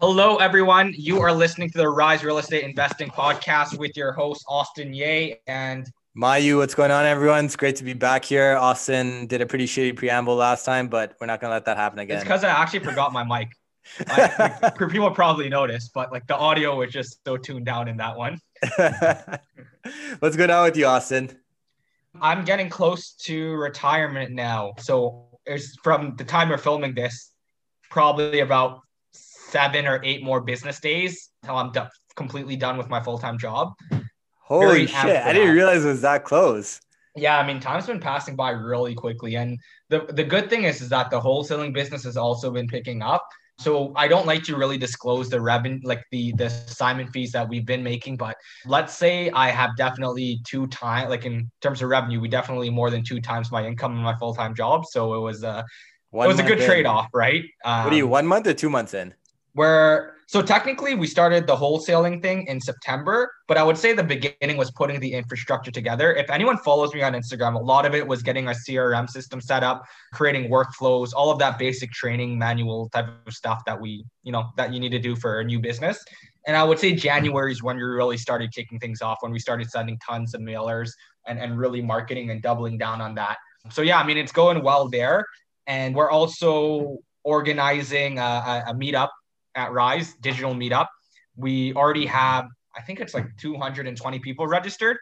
Hello, everyone. You are listening to the Rise Real Estate Investing podcast with your host, Austin Ye. And Mayu, what's going on, everyone? It's great to be back here. Austin did a pretty shitty preamble last time, but we're not going to let that happen again. It's because I actually forgot my mic. I, like, people probably noticed, but like the audio was just so tuned down in that one. what's going on with you, Austin? I'm getting close to retirement now. So it's from the time we're filming this, probably about seven or eight more business days until I'm completely done with my full time job. Holy Very shit! I didn't realize it was that close. Yeah, I mean, time's been passing by really quickly, and the the good thing is is that the wholesaling business has also been picking up. So I don't like to really disclose the revenue, like the the assignment fees that we've been making. But let's say I have definitely two times, like in terms of revenue, we definitely more than two times my income in my full time job. So it was a one it was a good trade off, right? Um, what are you one month or two months in? Where so technically we started the wholesaling thing in September, but I would say the beginning was putting the infrastructure together. If anyone follows me on Instagram, a lot of it was getting our CRM system set up, creating workflows, all of that basic training manual type of stuff that we, you know, that you need to do for a new business. And I would say January is when we really started kicking things off, when we started sending tons of mailers and, and really marketing and doubling down on that. So yeah, I mean, it's going well there. And we're also organizing a, a, a meetup at Rise Digital Meetup. We already have, I think it's like 220 people registered.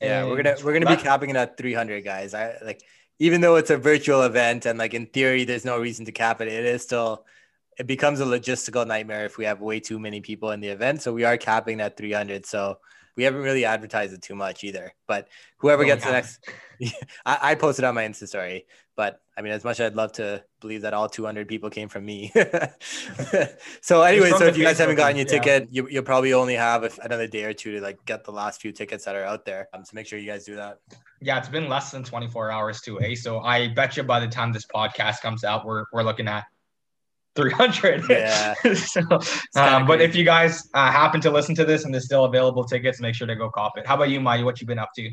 Yeah, we're gonna we're gonna be capping it at 300 guys. I like even though it's a virtual event and like in theory there's no reason to cap it, it is still it becomes a logistical nightmare if we have way too many people in the event. So we are capping at 300. So we haven't really advertised it too much either. But whoever gets the next, I, I, posted on my Insta story. But I mean, as much as I'd love to believe that all 200 people came from me. so anyway, so if you guys haven't gotten your ticket, you, will probably only have another day or two to like get the last few tickets that are out there. Um, so make sure you guys do that. Yeah, it's been less than 24 hours to a. So I bet you by the time this podcast comes out, we're we're looking at 300. Yeah. so, um, but if you guys uh, happen to listen to this and there's still available tickets, make sure to go cop it. How about you, Maya? What you been up to?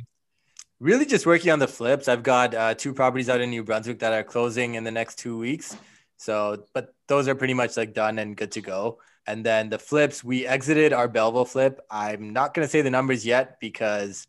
Really, just working on the flips. I've got uh, two properties out in New Brunswick that are closing in the next two weeks. So, but those are pretty much like done and good to go. And then the flips, we exited our Belleville flip. I'm not going to say the numbers yet because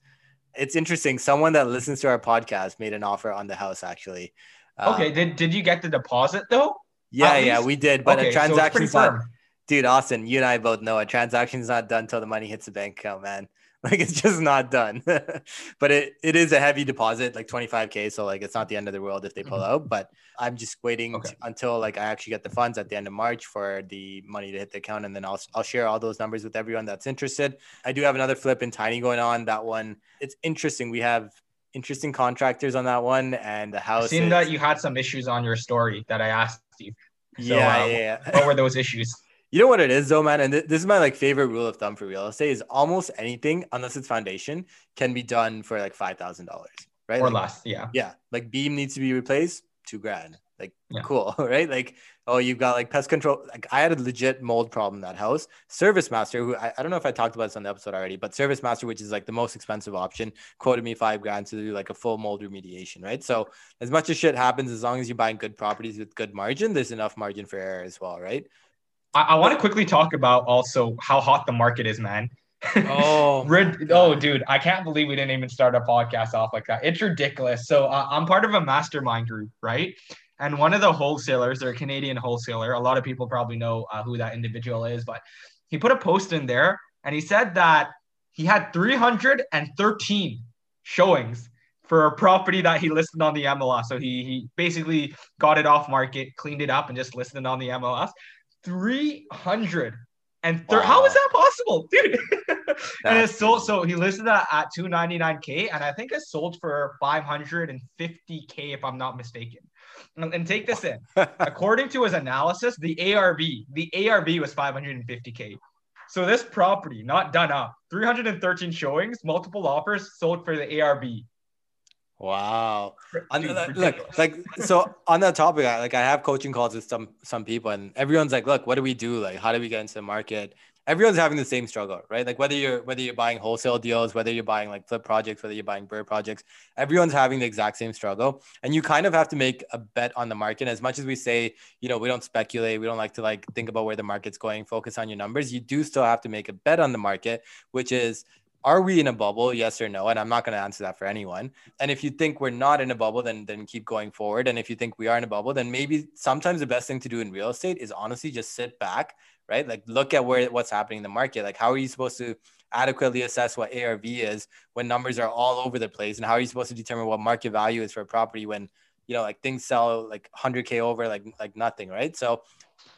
it's interesting. Someone that listens to our podcast made an offer on the house actually. Okay. Um, did, did you get the deposit though? Yeah, yeah, we did. But okay, a transaction's so not, dude, Austin, you and I both know a transaction's not done until the money hits the bank account, man. Like it's just not done. but it, it is a heavy deposit, like 25K. So like it's not the end of the world if they pull mm-hmm. out. But I'm just waiting okay. t- until like I actually get the funds at the end of March for the money to hit the account. And then I'll I'll share all those numbers with everyone that's interested. I do have another flip in Tiny going on. That one, it's interesting. We have interesting contractors on that one. And the house. I've seen is... that you had some issues on your story that I asked you. So, yeah, uh, yeah. what were those issues? You know what it is though, man, and th- this is my like favorite rule of thumb for real estate is almost anything unless it's foundation can be done for like five thousand dollars, right? Or like, less, yeah. Yeah, like beam needs to be replaced, two grand. Like yeah. cool, right? Like oh, you've got like pest control. Like I had a legit mold problem in that house. Service Master, who I, I don't know if I talked about this on the episode already, but Service Master, which is like the most expensive option, quoted me five grand to do like a full mold remediation, right? So as much as shit happens, as long as you're buying good properties with good margin, there's enough margin for error as well, right? I, I want to quickly talk about also how hot the market is, man. Oh, Rid- oh, dude, I can't believe we didn't even start a podcast off like that. It's ridiculous. So uh, I'm part of a mastermind group, right? And one of the wholesalers, they're a Canadian wholesaler. A lot of people probably know uh, who that individual is, but he put a post in there and he said that he had 313 showings for a property that he listed on the MLS. So he, he basically got it off market, cleaned it up, and just listed it on the MLS. 300 and thir- wow. how is that possible, dude? and it's sold. So he listed that at 299k, and I think it sold for 550k if I'm not mistaken. And, and take this in. According to his analysis, the ARV, the ARV was 550k. So this property, not done up, 313 showings, multiple offers, sold for the ARV. Wow. Dude, look, like so on that topic, I, like I have coaching calls with some some people, and everyone's like, "Look, what do we do? Like, how do we get into the market?" Everyone's having the same struggle, right? Like whether you're whether you're buying wholesale deals, whether you're buying like flip projects, whether you're buying BRRRR projects, everyone's having the exact same struggle, and you kind of have to make a bet on the market. As much as we say, you know, we don't speculate, we don't like to like think about where the market's going, focus on your numbers. You do still have to make a bet on the market, which is are we in a bubble yes or no and i'm not going to answer that for anyone and if you think we're not in a bubble then then keep going forward and if you think we are in a bubble then maybe sometimes the best thing to do in real estate is honestly just sit back right? Like look at where what's happening in the market. Like how are you supposed to adequately assess what arv is when numbers are all over the place? And how are you supposed to determine what market value is for a property when you know like things sell like 100k over like like nothing right? So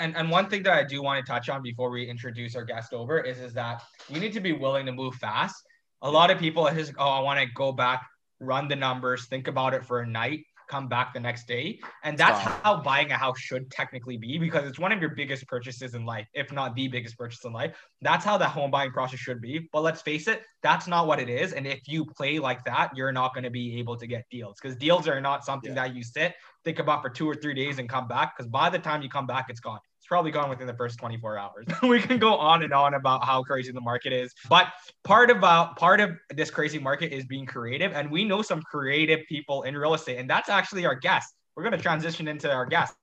and and one thing that I do want to touch on before we introduce our guest over is is that you need to be willing to move fast. A lot of people are just oh I want to go back, run the numbers, think about it for a night, come back the next day. And that's wow. how buying a house should technically be because it's one of your biggest purchases in life, if not the biggest purchase in life. That's how the home buying process should be. But let's face it, that's not what it is. And if you play like that, you're not going to be able to get deals because deals are not something yeah. that you sit, think about for two or three days and come back. Because by the time you come back, it's gone probably gone within the first 24 hours. we can go on and on about how crazy the market is, but part about part of this crazy market is being creative, and we know some creative people in real estate, and that's actually our guest. We're going to transition into our guests.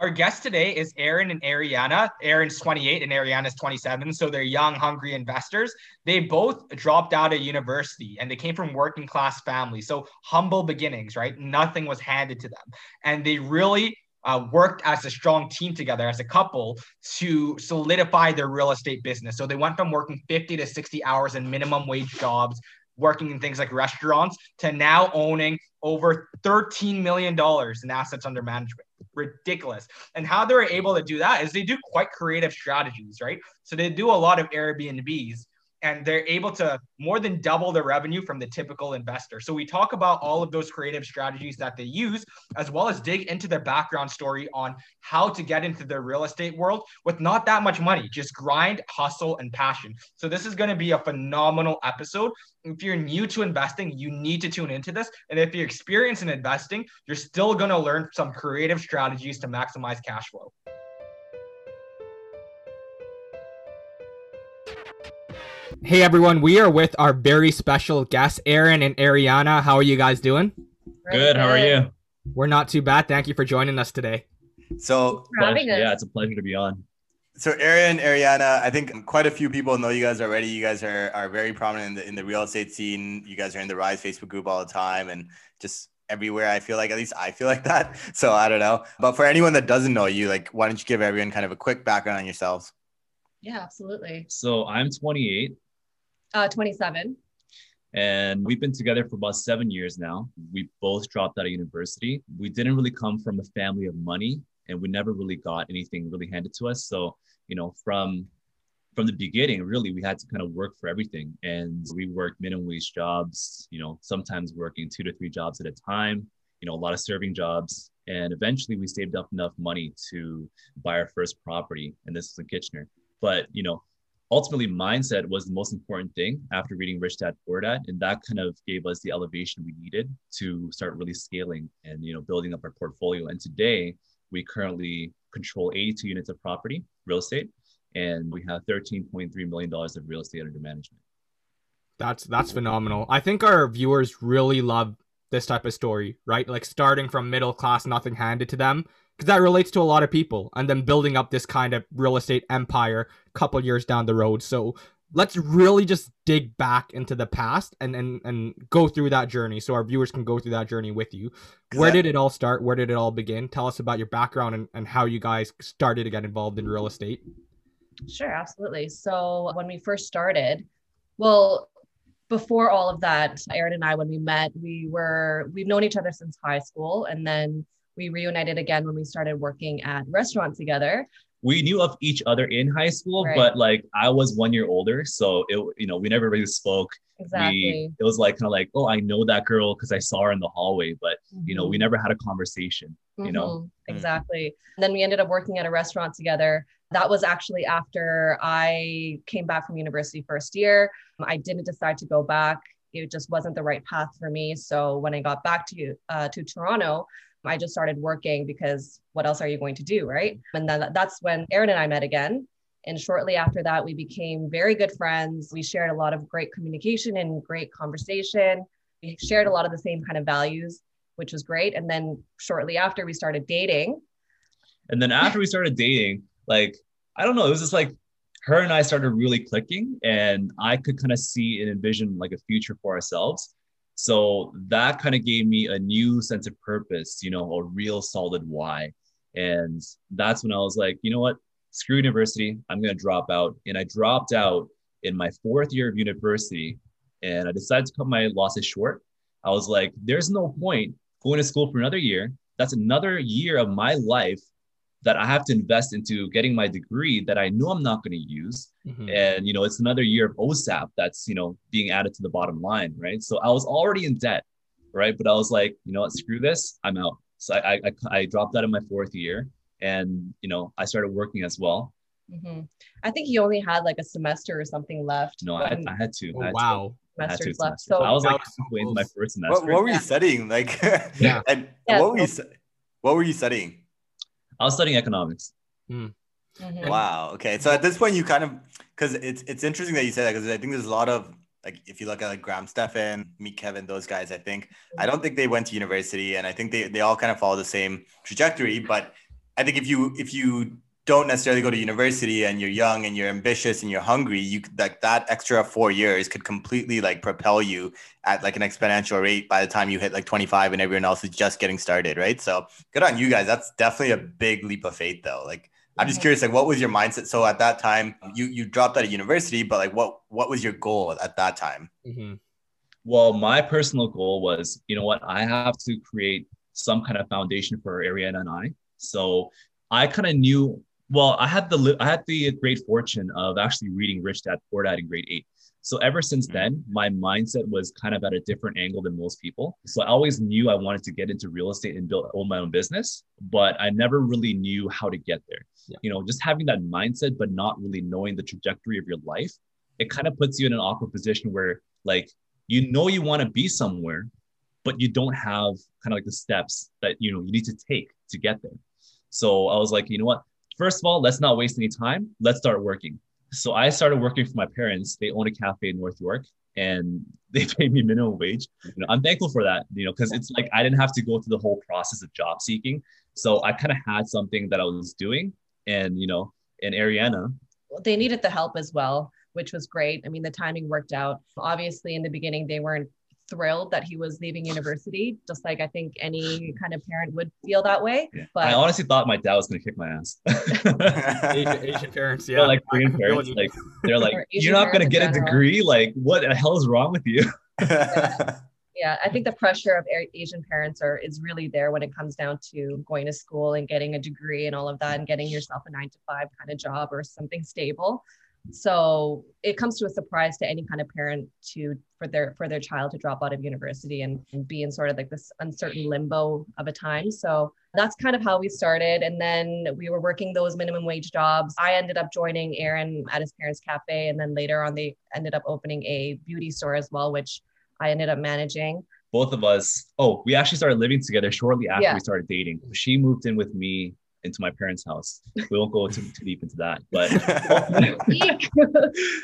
Our guest today is Aaron and Ariana. Aaron's 28 and Ariana's 27. So they're young, hungry investors. They both dropped out of university and they came from working class families. So humble beginnings, right? Nothing was handed to them. And they really uh, worked as a strong team together as a couple to solidify their real estate business. So they went from working 50 to 60 hours in minimum wage jobs, working in things like restaurants, to now owning over $13 million in assets under management. Ridiculous. And how they're able to do that is they do quite creative strategies, right? So they do a lot of Airbnbs and they're able to more than double the revenue from the typical investor. So we talk about all of those creative strategies that they use, as well as dig into their background story on how to get into the real estate world with not that much money, just grind, hustle, and passion. So this is going to be a phenomenal episode. If you're new to investing, you need to tune into this. And if you're experienced in investing, you're still going to learn some creative strategies to maximize cash flow. Hey everyone, we are with our very special guests, Aaron and Ariana. How are you guys doing? Good. How are you? We're not too bad. Thank you for joining us today. So, yeah, it's a pleasure to be on. So, Aaron, Ariana, I think quite a few people know you guys already. You guys are, are very prominent in the, in the real estate scene. You guys are in the Rise Facebook group all the time and just everywhere. I feel like, at least I feel like that. So, I don't know. But for anyone that doesn't know you, like, why don't you give everyone kind of a quick background on yourselves? Yeah, absolutely. So, I'm 28. Uh, 27. And we've been together for about seven years now. We both dropped out of university. We didn't really come from a family of money and we never really got anything really handed to us. So, you know, from from the beginning, really, we had to kind of work for everything. And we worked minimum wage jobs, you know, sometimes working two to three jobs at a time, you know, a lot of serving jobs. And eventually we saved up enough money to buy our first property. And this is in Kitchener. But, you know, ultimately mindset was the most important thing after reading Rich Dad Poor Dad, and that kind of gave us the elevation we needed to start really scaling and you know building up our portfolio. And today we currently control 82 units of property, real estate, and we have 13.3 million dollars of real estate under management. That's that's phenomenal. I think our viewers really love this type of story, right? Like starting from middle class, nothing handed to them, because that relates to a lot of people and then building up this kind of real estate empire a couple years down the road. So let's really just dig back into the past and and and go through that journey so our viewers can go through that journey with you. Where did it all start? Where did it all begin? Tell us about your background and, and how you guys started to get involved in real estate. Sure absolutely. So when we first started well before all of that aaron and i when we met we were we've known each other since high school and then we reunited again when we started working at restaurants together. We knew of each other in high school right. but like i was one year older so it you know we never really spoke. Exactly. we, it was like kind of like oh i know that girl because i saw her in the hallway but mm-hmm. you know we mm-hmm. never had a conversation you know? Mm-hmm. exactly. And then we ended up working at a restaurant together. That was actually after i came back from university first year. I didn't decide to go back. It just wasn't the right path for me. So when i got back to uh, to toronto i just started working because what else are you going to do right and then that's when aaron and i met again and shortly after that we became very good friends we shared a lot of great communication and great conversation we shared a lot of the same kind of values which was great. And then shortly after, we started dating. And then after we started dating, like, I don't know, it was just like her and I started really clicking, and I could kind of see and envision like a future for ourselves. So that kind of gave me a new sense of purpose, you know, a real solid why. And that's when I was like, you know what? Screw university. I'm going to drop out. And I dropped out in my fourth year of university and I decided to cut my losses short. I was like, there's no point going to school for another year. That's another year of my life that I have to invest into getting my degree that I know I'm not going to use. Mm-hmm. And, you know, it's another year of OSAP that's, you know, being added to the bottom line. Right. So I was already in debt. Right. But I was like, you know what, screw this. I'm out. So I, I, I dropped out in my fourth year and, you know, I started working as well. Mm-hmm. I think you only had like a semester or something left. No, I, I, had to. Oh, I had wow. To semesters left. So I was like halfway into my first semester. What, what were you studying? Like, yeah. and yeah, what were you what were you studying? I was studying economics. Mm. Mm-hmm. Wow. Okay. So at this point, you kind of because it's it's interesting that you say that because I think there's a lot of like if you look at like Graham Stephan, Meet Kevin, those guys. I think I don't think they went to university, and I think they they all kind of follow the same trajectory. But I think if you if you don't necessarily go to university and you're young and you're ambitious and you're hungry, you like that extra four years could completely like propel you at like an exponential rate by the time you hit like 25 and everyone else is just getting started, right? So good on you guys. That's definitely a big leap of faith though. Like I'm just curious, like what was your mindset? So at that time, you you dropped out of university, but like what what was your goal at that time? Mm-hmm. Well, my personal goal was, you know what, I have to create some kind of foundation for Ariana and I. So I kind of knew well, I had the I had the great fortune of actually reading Rich Dad Poor Dad in grade eight. So ever since mm-hmm. then, my mindset was kind of at a different angle than most people. So I always knew I wanted to get into real estate and build own my own business, but I never really knew how to get there. Yeah. You know, just having that mindset, but not really knowing the trajectory of your life, it kind of puts you in an awkward position where like you know you want to be somewhere, but you don't have kind of like the steps that you know you need to take to get there. So I was like, you know what? First of all, let's not waste any time. Let's start working. So I started working for my parents. They own a cafe in North York and they paid me minimum wage. You know, I'm thankful for that, you know, because it's like I didn't have to go through the whole process of job seeking. So I kind of had something that I was doing. And, you know, in Ariana. They needed the help as well, which was great. I mean, the timing worked out. Obviously, in the beginning, they weren't thrilled that he was leaving university, just like I think any kind of parent would feel that way. Yeah. But I honestly thought my dad was going to kick my ass. Asian, Asian, parents, yeah, they're like Korean parents, like they're like, you're not going to get a degree. Like, what the hell is wrong with you? yeah. yeah, I think the pressure of Asian parents are is really there when it comes down to going to school and getting a degree and all of that, and getting yourself a nine to five kind of job or something stable so it comes to a surprise to any kind of parent to for their for their child to drop out of university and, and be in sort of like this uncertain limbo of a time. So that's kind of how we started. And then we were working those minimum wage jobs. I ended up joining aaron at his parents cafe. And then later on they ended up opening a beauty store as well which i ended up managing. Both of us oh we actually started living together shortly after yeah. we started dating. She moved in with me into my parents' house. We won't go too, too deep into that, but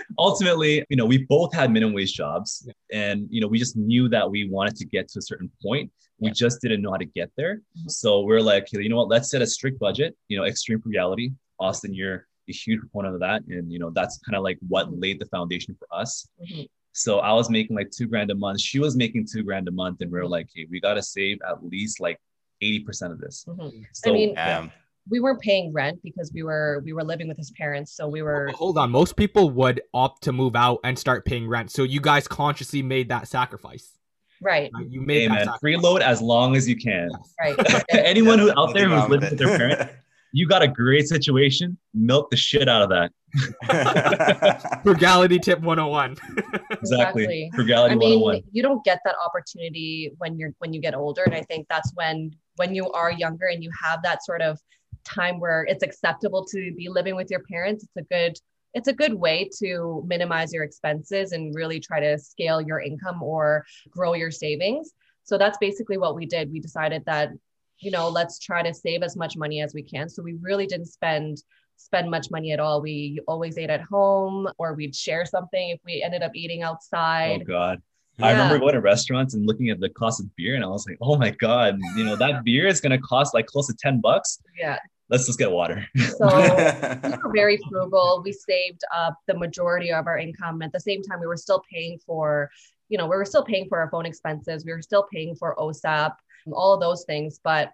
ultimately, you know, we both had minimum wage jobs, and you know, we just knew that we wanted to get to a certain point. We just didn't know how to get there. Mm-hmm. So we're like, you know what? Let's set a strict budget. You know, extreme frugality. Austin, you're a huge proponent of that, and you know, that's kind of like what mm-hmm. laid the foundation for us. Mm-hmm. So I was making like two grand a month. She was making two grand a month, and we are mm-hmm. like, hey, we gotta save at least like 80% of this. Mm-hmm. So, I mean, yeah we weren't paying rent because we were we were living with his parents so we were hold on most people would opt to move out and start paying rent so you guys consciously made that sacrifice right you made hey, that man, freeload as long as you can right anyone who out there who's living with their parents you got a great situation, milk the shit out of that. Frugality tip 101. exactly. Exactly. Frugality I mean, 101. you don't get that opportunity when you're when you get older, and I think that's when when you are younger and you have that sort of time where it's acceptable to be living with your parents. It's a good it's a good way to minimize your expenses and really try to scale your income or grow your savings. So that's basically what we did. We decided that you know let's try to save as much money as we can. So we really didn't spend spend much money at all. We always ate at home or we'd share something if we ended up eating outside Oh outside. God. I remember going to restaurants and looking at the cost of beer, and I was like, "Oh my god, you know that beer is gonna cost like close to ten bucks. Yeah. Let's just get water." So we were very frugal. We saved up the majority of our income. At the same time, we were still paying for, you know, we were still paying for our phone expenses. We were still paying for OSAP, all of those things. But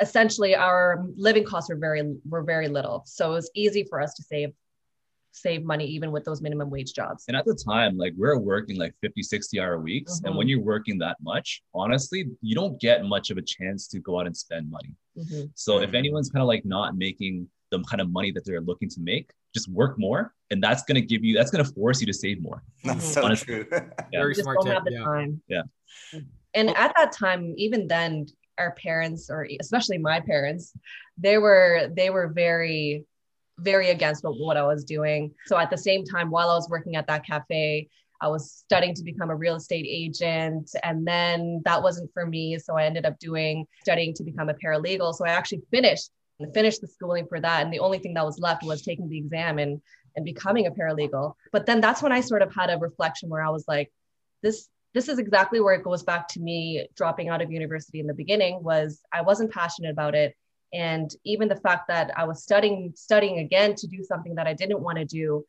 essentially, our living costs were very were very little. So it was easy for us to save save money even with those minimum wage jobs. And at the time, like we're working like 50, 60 hour weeks. And Mhm. when you're working that much, honestly, you don't get much of a chance to go out and spend money. Mhm. So if anyone's kind of like not making the kind of money that they're looking to make, just work more. And that's going to give you, that's going to force you to save more. That's so Honestly. true. Yeah. Very smart tip. Yeah. time. Yeah. And at that time, even then, our parents, or especially my parents, they were they were very, very against what, I was doing. So at the same time, while I was working at that cafe, I was studying to become a real estate agent. And then that wasn't for me. So I ended up doing studying to become a paralegal. So I actually finished finished the schooling for that. And the only thing that was left was taking the exam and and becoming a paralegal. But then that's when I sort of had a reflection where I was like, this this is exactly where it goes back to me dropping out of university in the beginning was I wasn't passionate about it. And even the fact that I was studying studying again to do something that I didn't want to do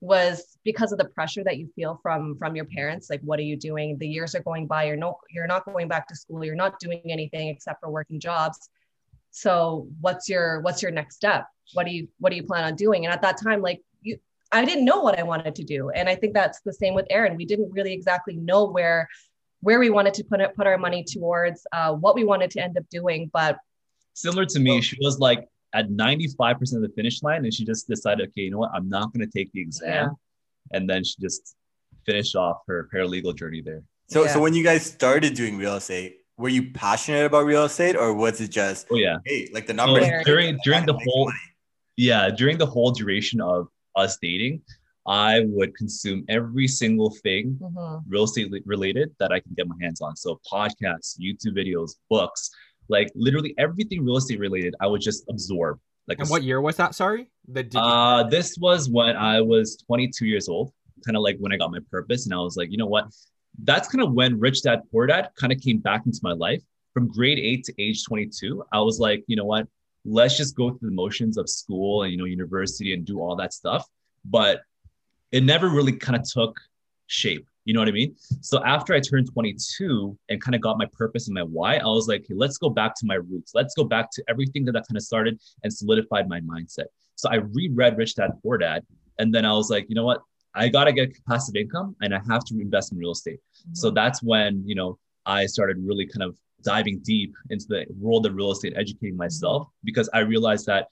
was because of the pressure that you feel from from your parents like what are you doing? The years are going by you're no you're not going back to school you're not doing anything except for working jobs. So what's your what's your next step? What do you what do you plan on doing? And at that time like you i didn't know what i wanted to do. And i think that's the same with aaron we didn't really exactly know where where we wanted to put it put our money towards uh, what we wanted to end up doing but Similar to me, she was like at 95% of the finish line and she just decided, okay, you know what? I'm not going to take the exam. Yeah. And then she just finished off her paralegal journey there. So, Yeah. so when you guys started doing real estate, were you passionate about real estate, or was it just, Oh, yeah. hey, like the numbers? So during during the whole money. yeah during the whole duration of us dating i would consume every single thing mhm, real estate related that i can get my hands on so podcasts youtube videos books like literally everything real estate related i would just absorb like And a what year was that? Sorry. The did uh, this was when I was 22 years old, kind of like when I got my purpose, and I was like, you know what? That's kind of when Rich Dad Poor Dad kind of came back into my life. From grade eight to age 22, I was like, you know what? Let's just go through the motions of school and you know university and do all that stuff, but it never really kind of took shape. You know what I mean? So after I turned 22 and kind of got my purpose and my why, I was like, hey, let's go back to my roots. Let's go back to everything that I kind of started and solidified my mindset. So I reread Rich Dad Poor Dad, and then I was like, you know what? I gotta get passive income, and I have to invest in real estate. So mhm. that's when you know I started really kind of diving deep into the world of real estate, educating myself because I realized that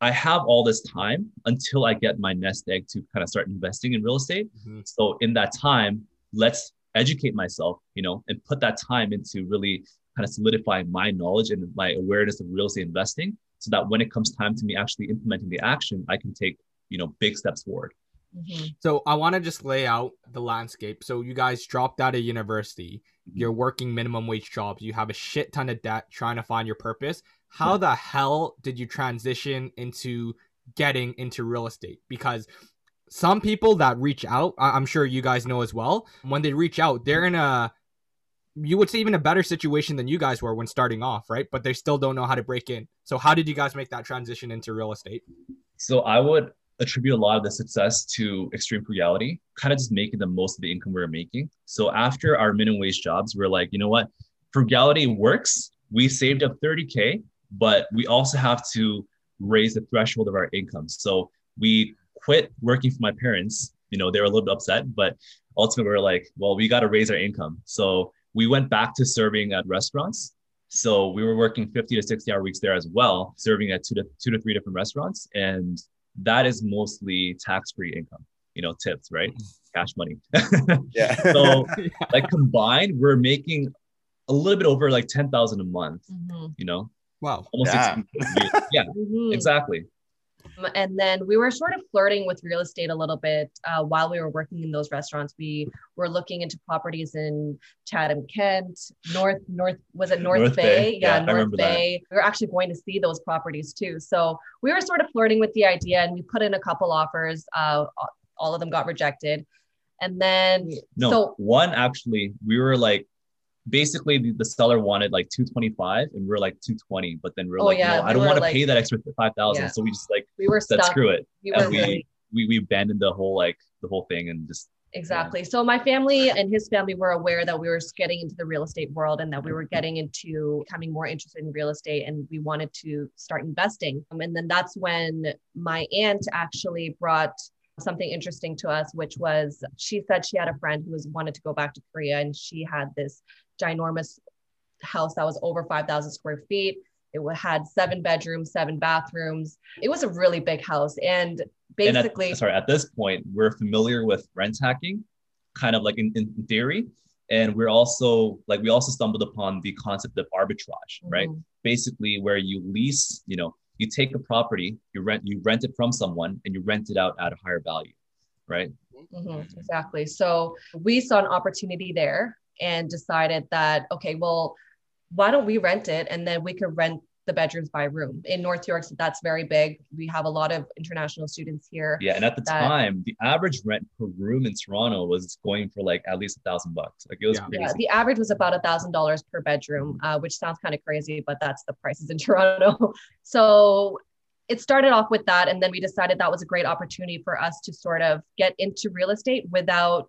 I have all this time until I get my nest egg to kind of start investing in real estate. Mhm. So in that time, let's educate myself, you know, and put that time into really kind of solidifying my knowledge and my awareness of real estate investing so that when it comes time to me actually implementing the action, I can take, you know, big steps forward. Mhm. So I want to just lay out the landscape. So you guys dropped out of university. Mhm. You're working minimum wage jobs. You have a shit ton of debt trying to find your purpose. How the hell did you transition into getting into real estate? Because some people that reach out, I- I'm sure you guys know as well, when they reach out, they're in a you would say even a better situation than you guys were when starting off, right? But they still don't know how to break in. So how did you guys make that transition into real estate? So I would attribute a lot of the success to extreme frugality, kind of just making the most of the income we were making. So after our minimum wage jobs, we're like, you know what? Frugality works. We saved up 30K, but we also have to raise the threshold of our income. So we quit working for my parents. You know, they were a little bit upset, but ultimately we are like, well, we got to raise our income. So we went back to serving at restaurants So we were working 50 to 60 hour weeks there as well, serving at two to two to three different restaurants. And that is mostly tax-free income, you know, tips, right? Cash money. Yeah. so like combined, we're making a little bit over like 10,000 a month, Mhm. you know, Wow. almost Yeah. 16 yeah, Mhm. exactly. Um, And then we were sort of flirting with real estate a little bit uh, while we were working in those restaurants. We were looking into properties in Chatham, Kent, North, North, was it North, North Bay? Bay. Yeah, Yeah, North remember that. Bay. We were actually going to see those properties too. So we were sort of flirting with the idea and we put in a couple offers. Uh, all of them got rejected. And then, No, so one actually, we were like, basically the, the seller wanted like 225 and we are like 220, but then we are Oh, like, yeah, no, I don't want to like- pay that extra 5,000. Yeah. So we just like, we were stuck. screw it. We And were we, really we, we abandoned the whole, like the whole thing and just, Exactly. So my family and his family were aware that we were getting into the real estate world and that we were getting into becoming more interested in real estate and we wanted to start investing. Um, and then that's when my aunt actually brought something interesting to us, which was she said she had a friend who was wanted to go back to Korea and she had this ginormous house that was over 5,000 square feet. It had seven bedrooms, seven bathrooms. It was a really big house. And and at- basically, sorry, at this point, we're familiar with rent hacking, kind of like in, in theory. And we're also like, we also stumbled upon the concept of arbitrage, right? Mhm. Basically, where you lease, you know, you take a property, you rent, you rent it from someone and you rent it out at a higher value, right? Mhm, exactly. So we saw an opportunity there and decided that, okay, well, why don't we rent it and then we could rent the bedrooms by room in North York. So that's very big. We have a lot of international students here. Yeah. And at the That- time, the average rent per room in Toronto was going for like at least a thousand bucks. Like it was Yeah. crazy. Yeah, the average was about a thousand dollars per bedroom, uh, which sounds kind of crazy, but that's the prices in Toronto. So it started off with that, and then we decided that was a great opportunity for us to sort of get into real estate without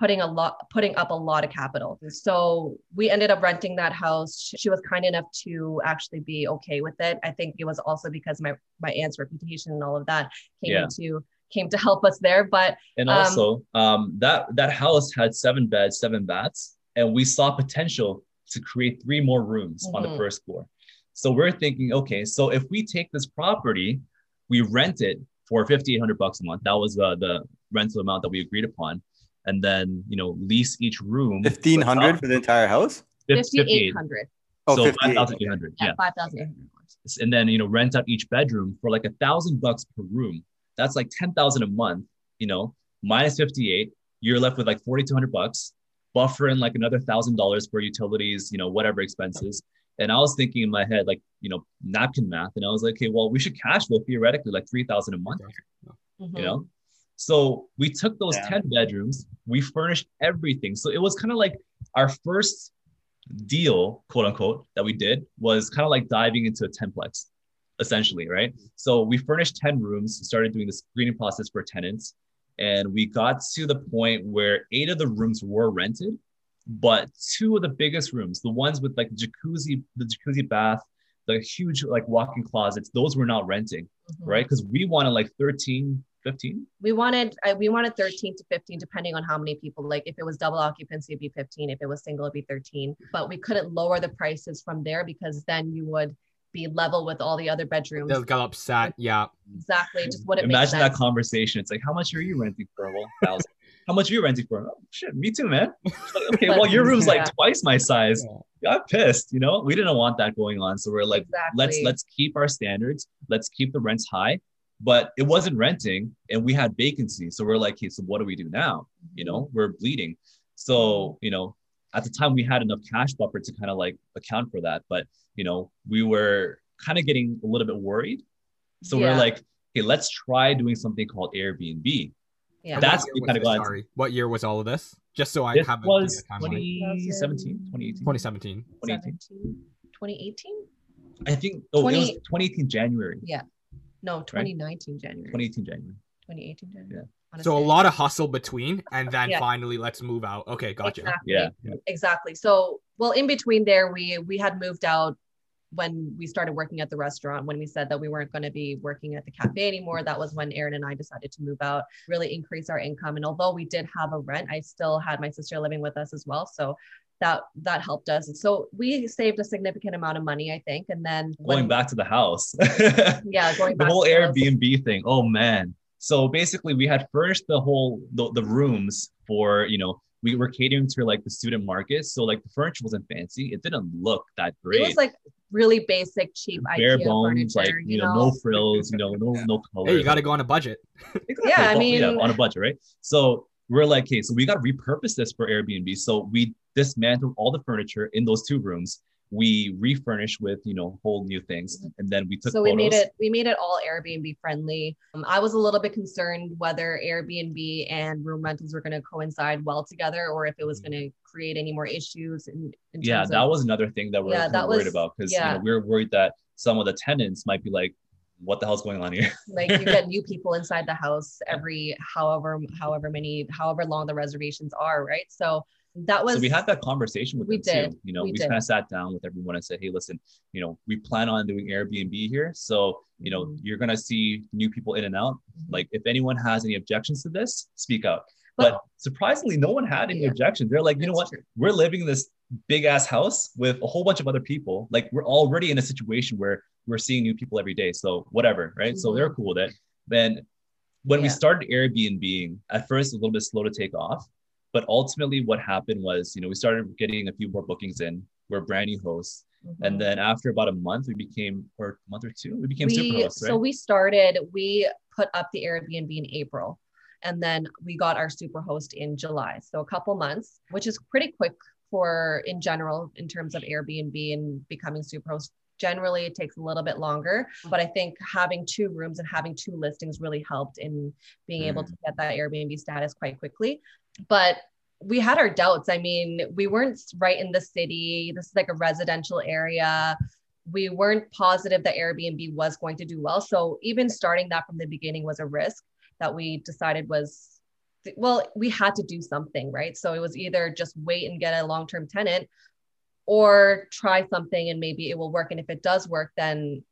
putting a lot putting up a lot of capital. So we ended up renting that house. She was kind enough to actually be okay with it. I think it was also because my my aunt's reputation and all of that came Yeah. into came to help us there. But And Um, also, um, that that house had seven beds, seven baths, and we saw potential to create three more rooms on the Mhm. first floor. So we're thinking, okay, so if we take this property, we rent it for fifty eight hundred bucks a month. That was uh, the rental amount that we agreed upon, and then you know lease each room Fifteen hundred for the entire house. fifty eight hundred. Oh, so five thousand eight hundred. Yeah, Yeah, five thousand eight hundred and then you know rent out each bedroom for like a thousand bucks per room. That's like ten thousand a month. You know, minus fifty eight, you're left with like forty two hundred bucks. Buffer in like another thousand dollars for utilities, you know, whatever expenses. And I was thinking in my head, like you know, napkin math, and I was like, okay, well, we should cash flow theoretically like three thousand a month. Mm-hmm. You know, so we took those Yeah. ten bedrooms, we furnished everything. So it was kind of like our first deal, quote unquote, that we did was kind of like diving into a tenplex, essentially, right? So we furnished 10 rooms, started doing the screening process for tenants, and we got to the point where eight of the rooms were rented, but two of the biggest rooms, the ones with like jacuzzi, the jacuzzi bath, the huge like walk-in closets, those were not renting, Mhm. right? Because we wanted like 13, 15. We wanted I, we wanted 13 to 15 depending on how many people like if it was double occupancy it'd be 15 if it was single it'd be 13 but we couldn't lower the prices from there because then you would be level with all the other bedrooms They'll get upset. Yeah. exactly just what it Imagine that conversation. It's like, how much are you renting for? Well, thousand. how much are you renting for? Oh, shit, me too, man. It's like, okay, well, your room's like twice my size. Yeah. Got pissed, you know. We didn't want that going on, so we're like, exactly. let's let's keep our standards. Let's keep the rents high. But it wasn't renting, and we had vacancy. So we're like, hey, so what do we do now? You know, we're bleeding. So you know, at the time we had enough cash buffer to kind of like account for that. But you know, we were kind of getting a little bit worried. So Yeah. we're like, okay, let's try doing something called Airbnb. yeah And That's what year kinda was got this? Sorry. What year was all of this? Just so I This have a was clear timeline. 2017, 2018. 2017. 2018. 2018 I think oh, it 20 was 2018 January. No 2019 January 2018 January. 2018 January Yeah. Wanna So a lot of hustle between, and then Yeah. finally let's move out. Okay, gotcha. Exactly. Yeah. Exactly. So, well, in between there, we we had moved out when we started working at the restaurant. When we said that we weren't going to be working at the cafe anymore, that was when Aaron and I decided to move out, really increase our income. And although we did have a rent, I still had my sister living with us as well. So that that helped us. So we saved a significant amount of money, I think. And then going when- back to the house. yeah, going the back whole to the house. Airbnb thing. Oh man. So basically we had furnished the whole the, the rooms for, you know, we were catering to like the student market. So like the furniture wasn't fancy. It didn't look that great. It was like really basic, cheap bare IKEA bones, like you know, no frills, you know, no no color. Hey, you got to go on a budget. Exactly. Yeah, I Well, mean- on a budget, right? So we're like, okay, so we got to repurpose this for Airbnb. So we dismantled all the furniture in those two rooms. We refurnished with, you know, whole new things, and then we took so we photos. made it we made it all Airbnb friendly. Um, I was a little bit concerned whether Airbnb and room rentals were going to coincide well together, or if it was going to create any more issues. In, in Mm-hmm. yeah, that of, was another thing that we're, Yeah, that worried was- about because yeah. you know, we we're worried that some of the tenants might be like, "What the hell's going on here?" like you get new people inside the house every however however many however long the reservations are, right? So that was so we had that conversation with we them did. too. You know, We we, kind of sat down with everyone and said, "Hey, listen, you know, we plan on doing Airbnb here, so you know, Mhm. you're gonna see new people in and out. Mhm. Like, if anyone has any objections to this, speak out." But- But, surprisingly, no one had any Yeah. objections. They're like, you know what? true. We're living in this big ass house with a whole bunch of other people. Like, we're already in a situation where we're seeing new people every day. So whatever, right? So they're cool with it. Then when we started Airbnb, at first a little bit slow to take off. But ultimately, what happened was, you know, we started getting a few more bookings in. We're brand new hosts, Mhm. and then after about a month, we became, or a month or two, we became super hosts, right? so we started we put up the airbnb in april. And then we got our superhost in july. So a couple months which is pretty quick for in general in terms of airbnb and becoming super superhost generally it takes a little bit longer. But i think having two rooms and having two listings really helped in being able to get that airbnb status quite quickly but we had our doubts i mean we weren't right in the city this is like a residential area we weren't positive that Airbnb was going to do well. So even starting that from the beginning was a risk that we decided was well, we had to do something, right? So it was either just wait and get a long-term tenant or try something and maybe it will work. And if it does work, then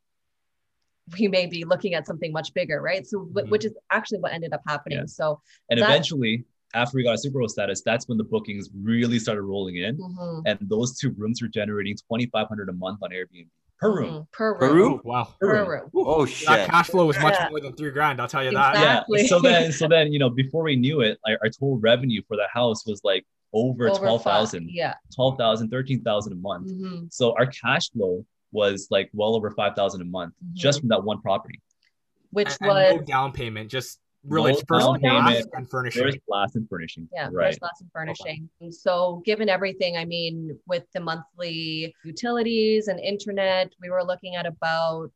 we may be looking at something much bigger, right? So Mhm. which is actually what ended up happening. Yeah. So and that- eventually, after we got a super host status, that's when the bookings really started rolling in. mhm, And those two rooms were generating 2500 a month on Airbnb per room. mhm, per Per room, room? Wow. Per per room. room. Oh shit. That cash flow was much Yeah. more than three grand. I'll tell you that. Exactly. Yeah. So then, so then, you know, before we knew it, our, our total revenue for that house was like over, Over 12,000, Yeah. 12,000, 13,000 a month. mhm, So our cash flow was like well over 5,000 a month Mhm. just from that one property. Which And, was and no down payment, just really No it's first down class payment, and furnishing. First class and furnishing. Yeah, Right. first class and furnishing. And So given everything, I mean, with the monthly utilities and internet, we were looking at about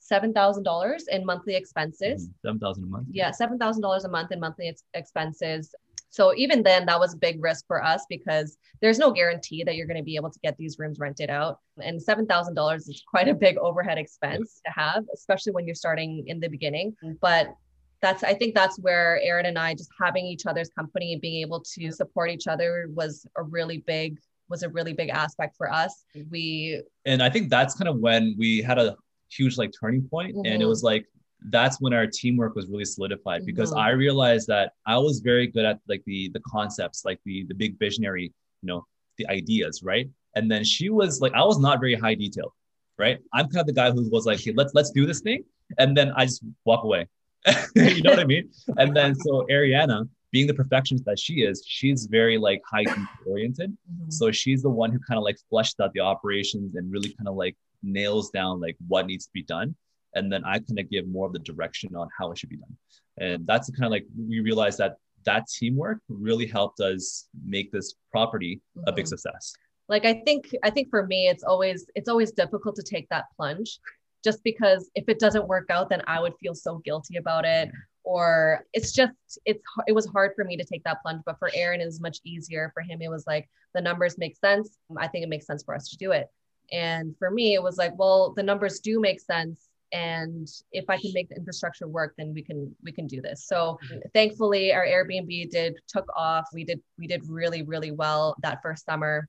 seven thousand dollars in monthly expenses. Mhm. 7,000 a month. Yeah, seven thousand dollars a month in monthly ex- expenses. So even then, that was a big risk for us because there's no guarantee that you're going to be able to get these rooms rented out. And seven thousand dollars is quite a big overhead expense to have, especially when you're starting in the beginning. But that's I think that's where Aaron and I just having each other's company and being able to support each other was a really big was a really big aspect for us. We and I think that's kind of when we had a huge like turning point, and it Mhm. was like that's when our teamwork was really solidified because Mhm. I realized that I was very good at like the the concepts, like the the big visionary, you know, the ideas, right? And then she was like, I was not very high detail, right? I'm kind of the guy who was like, hey, let's let's do this thing, and then I just walk away. you know what I mean? And then so Ariana, being the perfectionist that she is, she's very like high oriented. So she's the one who kind of like fleshed out the operations and really kind of like nails down like what needs to be done. And then I kind of give more of the direction on how it should be done. And that's kind of like we realized that that teamwork really helped us make this property a big Mhm. success. like i think i think for me it's always it's always difficult to take that plunge just because if it doesn't work out then i would feel so guilty about it. Or it's just it's it was hard for me to take that plunge but for aaron it was much easier. For him it was like the numbers make sense. I think it makes sense for us to do it. And for me it was like well the numbers do make sense. And if i can make the infrastructure work then we can we can do this. So thankfully our airbnb did took off. We did we did really really well that first summer.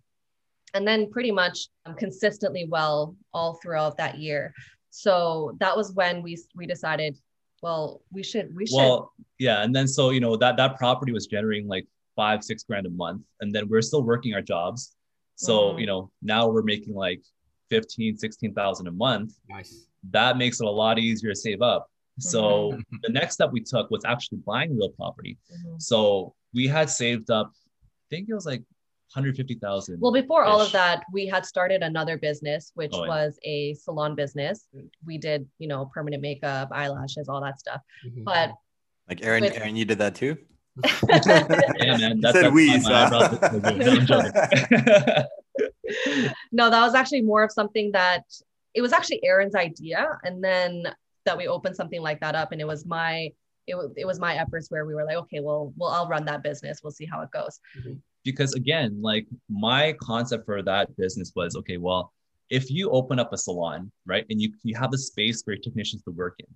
And then pretty much um, consistently well all throughout that year. So that was when we we decided, well, we should we should Well, yeah. And then so, you know, that that property was generating like five, six grand a month. And then we're still working our jobs. So, Mhm. you know, now we're making like 15, 16,000 a month. Nice. That makes it a lot easier to save up. So the next step we took was actually buying real property. Mhm. So we had saved up, I think it was like 150,000. Well, before all of that, we had started another business, which Oh, yeah. was a salon business. We did, you know, permanent makeup, eyelashes, all that stuff. Mhm. But Like Aaron, With- Aaron, you did that too. yeah, man. That's said that's we, so- eyebrows look so good. No, no, that was actually more of something that it was actually Aaron's idea, and then that we opened something like that up, and it was my it was it was my efforts where we were like, okay, well, well, I'll run that business. We'll see how it goes. Because again, like my concept for that business was okay, well, if you open up a salon, right, and you you have the space for your technicians to work in,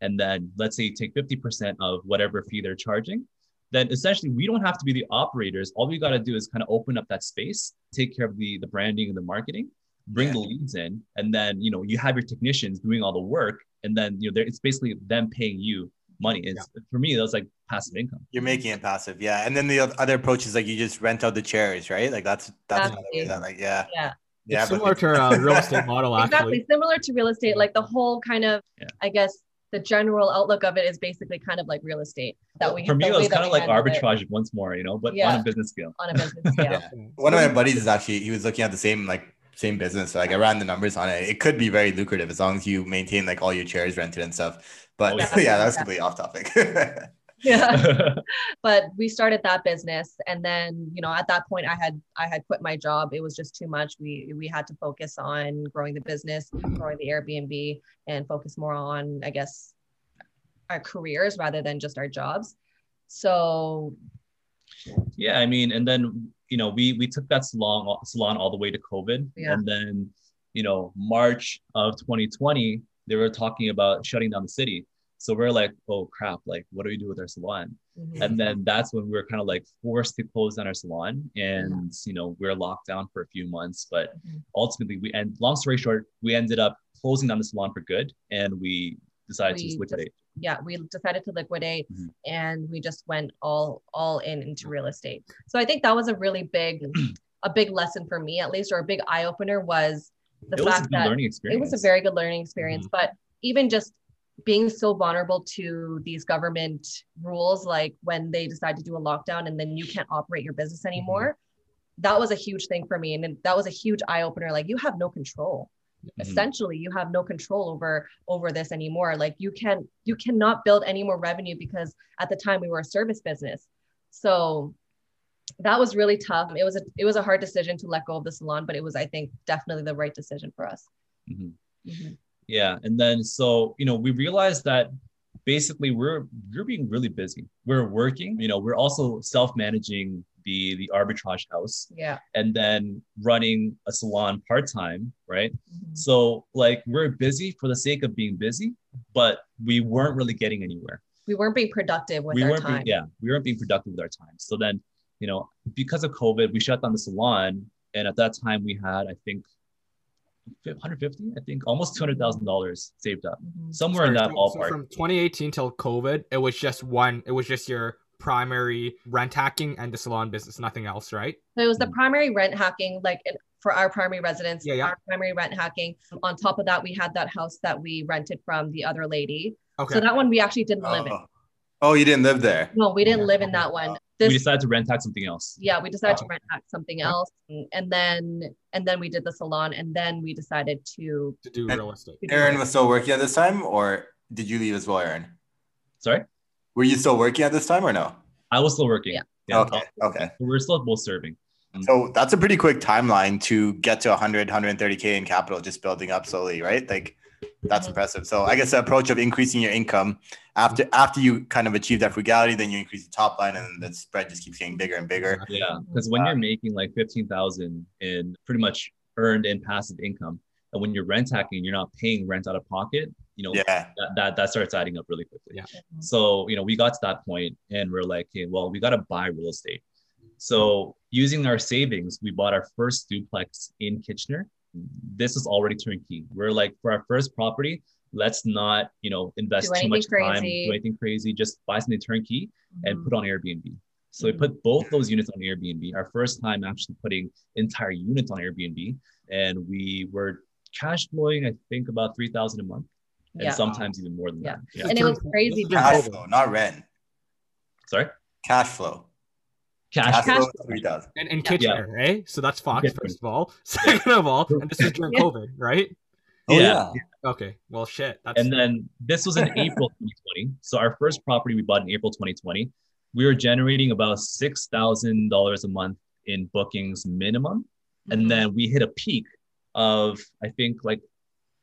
and then let's say you take 50% of whatever fee they're charging, then essentially we don't have to be the operators. All we got to do is kind of open up that space, take care of the the branding and the marketing, bring Yeah. the leads in, and then you know you have your technicians doing all the work, and then you know they're- it's basically them paying you money. It's for me that was like passive income. You're making it passive, yeah. And then the other approach is like you just rent out the chairs, right? Like that's that's another way Exactly. that like yeah, Yeah. yeah. It's but- similar to a real estate model, exactly actually. similar to real estate like the whole kind of Yeah. i guess the general outlook of it is basically kind of like real estate that we for me the it was kind of like handle it arbitrage once more, you know, but on a business scale. on a business scale Yeah. One of my buddies is actually he was looking at the same like same business. So like I ran the numbers on it. It could be very lucrative as long as you maintain like all your chairs rented and stuff. But Oh, yeah, yeah. that's completely off topic. yeah but we started that business and then you know at that point i had i had quit my job it was just too much we we had to focus on growing the business growing the airbnb and focus more on i guess our careers rather than just our jobs so yeah, I mean, and then you know, we we took that salon salon all the way to COVID, Yeah. and then you know, March of 2020, they were talking about shutting down the city. So we're like, oh crap, like what do we do with our salon? mhm. And then that's when we were kind of like forced to close down our salon, and you know, we are locked down for a few months. But Mhm. ultimately, we and long story short, we ended up closing down the salon for good, and we decided to We just just- liquidate. yeah we decided to liquidate Mhm. and we just went all all in into real estate so i think that was a really big a big lesson for me at least or a big eye-opener was the it was a fact good that learning experience. it was a very good learning experience but even just being so vulnerable to these government rules like when they decide to do a lockdown and then you can't operate your business anymore that was a huge thing for me. And that was a huge eye-opener like you have no control. Mhm. essentially you have no control over over this anymore. Like you can't, you cannot build any more revenue because at the time we were a service business. So that was really tough it was a it was a hard decision to let go of the salon but it was i think definitely the right decision for us Mhm. Mhm. Yeah, and then so you know we realized that basically we're we're being really busy. We're working, you know, we're also self-managing the the arbitrage house yeah and then running a salon part-time, right? Mhm. So like we're busy for the sake of being busy, but we weren't really getting anywhere. we weren't being productive with we our time being, yeah, we weren't being productive with our time. So then, you know, because of COVID, we shut down the salon and at that time we had I think 150, I think almost $200,000 saved up. Mhm. Somewhere in that so- so ballpark. from 2018 till COVID, it was just one. It was just your primary rent hacking and the salon business, nothing else, right? So it was the Mhm. primary rent hacking, like for our primary residence, Yeah, yeah. our primary rent hacking. On top of that, we had that house that we rented from the other lady. Okay. So that one we actually didn't live in. oh. oh, you didn't live there. No, we didn't live in that one. We decided to rent out something else. yeah, we decided to oh. rent hack something else, and, and then and then we did the salon, and then we decided to. to do real estate. do Aaron it. was still working at this time, or did you leave as well, Aaron? Sorry, Were you still working at this time or no? I was still working. Yeah. Okay, okay. We're still both serving. Mm-hmm. So that's a pretty quick timeline to get to 100, 130K in capital, just building up slowly, right? Like that's impressive. So I guess the approach of increasing your income after after you kind of achieve that frugality, then you increase the top line and the spread just keeps getting bigger and bigger. Yeah, because when you're uh, making like fifteen thousand in pretty much earned and passive income, and when you're rent hacking, you're not paying rent out of pocket. You know, Yeah. that, that that starts adding up really quickly. Yeah. So you know, we got to that point, and we're like, okay, well, we got to buy real estate. So using our savings, we bought our first duplex in Kitchener. This is already turnkey. We're like, for our first property, let's not, you know, invest too much anything time, do anything crazy. Just buy something turnkey and Mhm. put on Airbnb. So we put both those units on Airbnb. Our first time actually putting entire units on Airbnb, and we were cash flowing, I think, about three thousand a month, and Yeah. sometimes even more than Yeah. that. Yeah. And it was crazy Cash flow, not rent. Sorry, Cash flow. Cash. Cash flow. flow three thousand. And in Yeah. Kitchener, eh? So that's Fox, Kitchener. first of all. Second of all, and this is during Yeah. COVID, right? Oh Yeah. yeah. Okay. Well, shit. That's And then this was in April 2020. So our first property we bought in April 2020. We were generating about six thousand dollars a month in bookings minimum, Mm-hmm. and then we hit a peak of I think like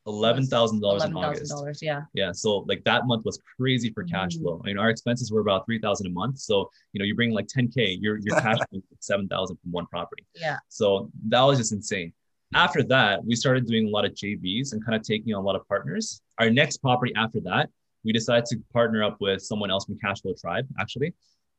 eleven thousand dollars in August. Yeah. Yeah, so like that month was crazy for cash Mhm. flow. I mean, our expenses were about three thousand a month. So you know, you bring like ten k. Your your cash flow is seven thousand from one property. Yeah. So that was just insane. After that, we started doing a lot of JVs and kind of taking on a lot of partners. Our next property after that, we decided to partner up with someone else from Cashflow Tribe, actually.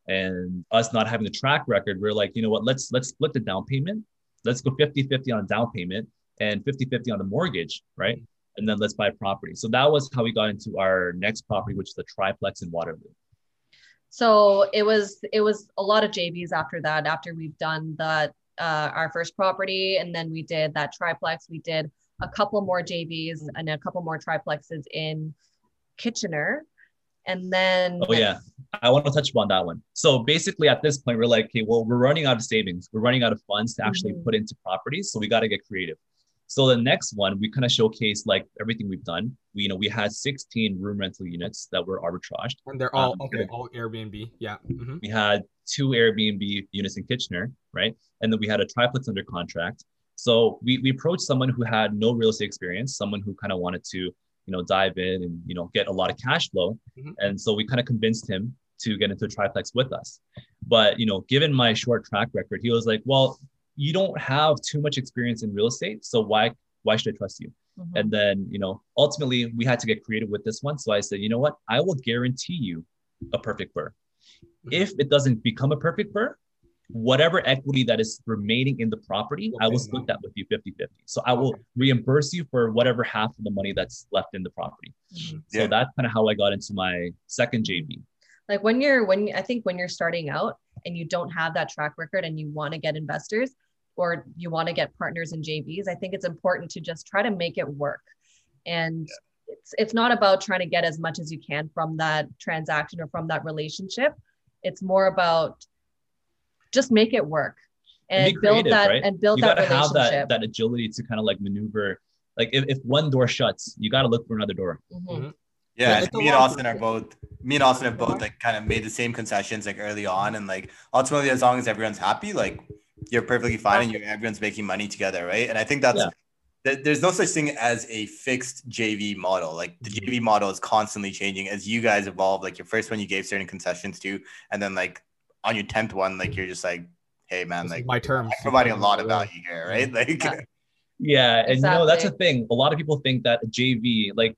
And us not having the track record, we're like, you know what, let's let's split the down payment. Let's go 50-50 on a down payment and 50-50 on the mortgage, right? And then let's buy property. So that was how we got into our next property, which is the triplex in Waterloo. So it was it was a lot of JVs after that. After we've done that uh, our first property, and then we did that triplex. We did a couple more JVs and a couple more triplexes in Kitchener, and then Oh yeah, I want to touch upon that one. So basically, at this point, we're like, okay, well, we're running out of savings. We're running out of funds to actually Mhm. put into properties, so we got to get creative. So the next one, we kind of showcase like everything we've done. We, you know, we had 16 room rental units that were arbitraged. and they're all Um, okay. All Airbnb. Yeah. hmm We had two Airbnb units in Kitchener, right? And then we had a triplex under contract. So we, we approached someone who had no real estate experience, someone who kind of wanted to, you know, dive in and, you know, get a lot of cash flow. Mhm. And so we kind of convinced him to get into a triplex with us. But, you know, given my short track record, he was like, well, you don't have too much experience in real estate. So why, why should I trust you? Mhm. And then, you know, ultimately we had to get creative with this one. So I said, you know what? I will guarantee you a perfect BRRRR. If it doesn't become a perfect BRRRR, whatever equity that is remaining in the property, I will split that with you 50 50. So I will Okay. reimburse you for whatever half of the money that's left in the property. Mhm. So Yeah. that's kind of how I got into my second JV. like when you're when I think when you're starting out and you don't have that track record and you want to get investors or you want to get partners in JVs, I think it's important to just try to make it work. And it's it's not about trying to get as much as you can from that transaction or from that relationship. It's more about just make it work And and, be build creative, that right? and build You that got to have relationship. that, that agility to kind of like maneuver. Like if, if one door shuts, you got to look for another door. Mhm. Yeah, Yeah, I it's think a me and Austin are both me and Austin have both like kind of made the same concessions like early on and like ultimately as long as everyone's happy, like you're perfectly fine and you're everyone's making money together, right? And I think that's Yeah. th- there's no such thing as a fixed JV model. Like the Mm-hmm. JV model is constantly changing as you guys evolve. Like your first one you gave certain concessions to, and then like on your tenth one, like you're just like, hey man, This like my terms. I'm providing a lot of value here, right? Like Yeah. Yeah, and you know that's a thing. A lot of people think that a JV, like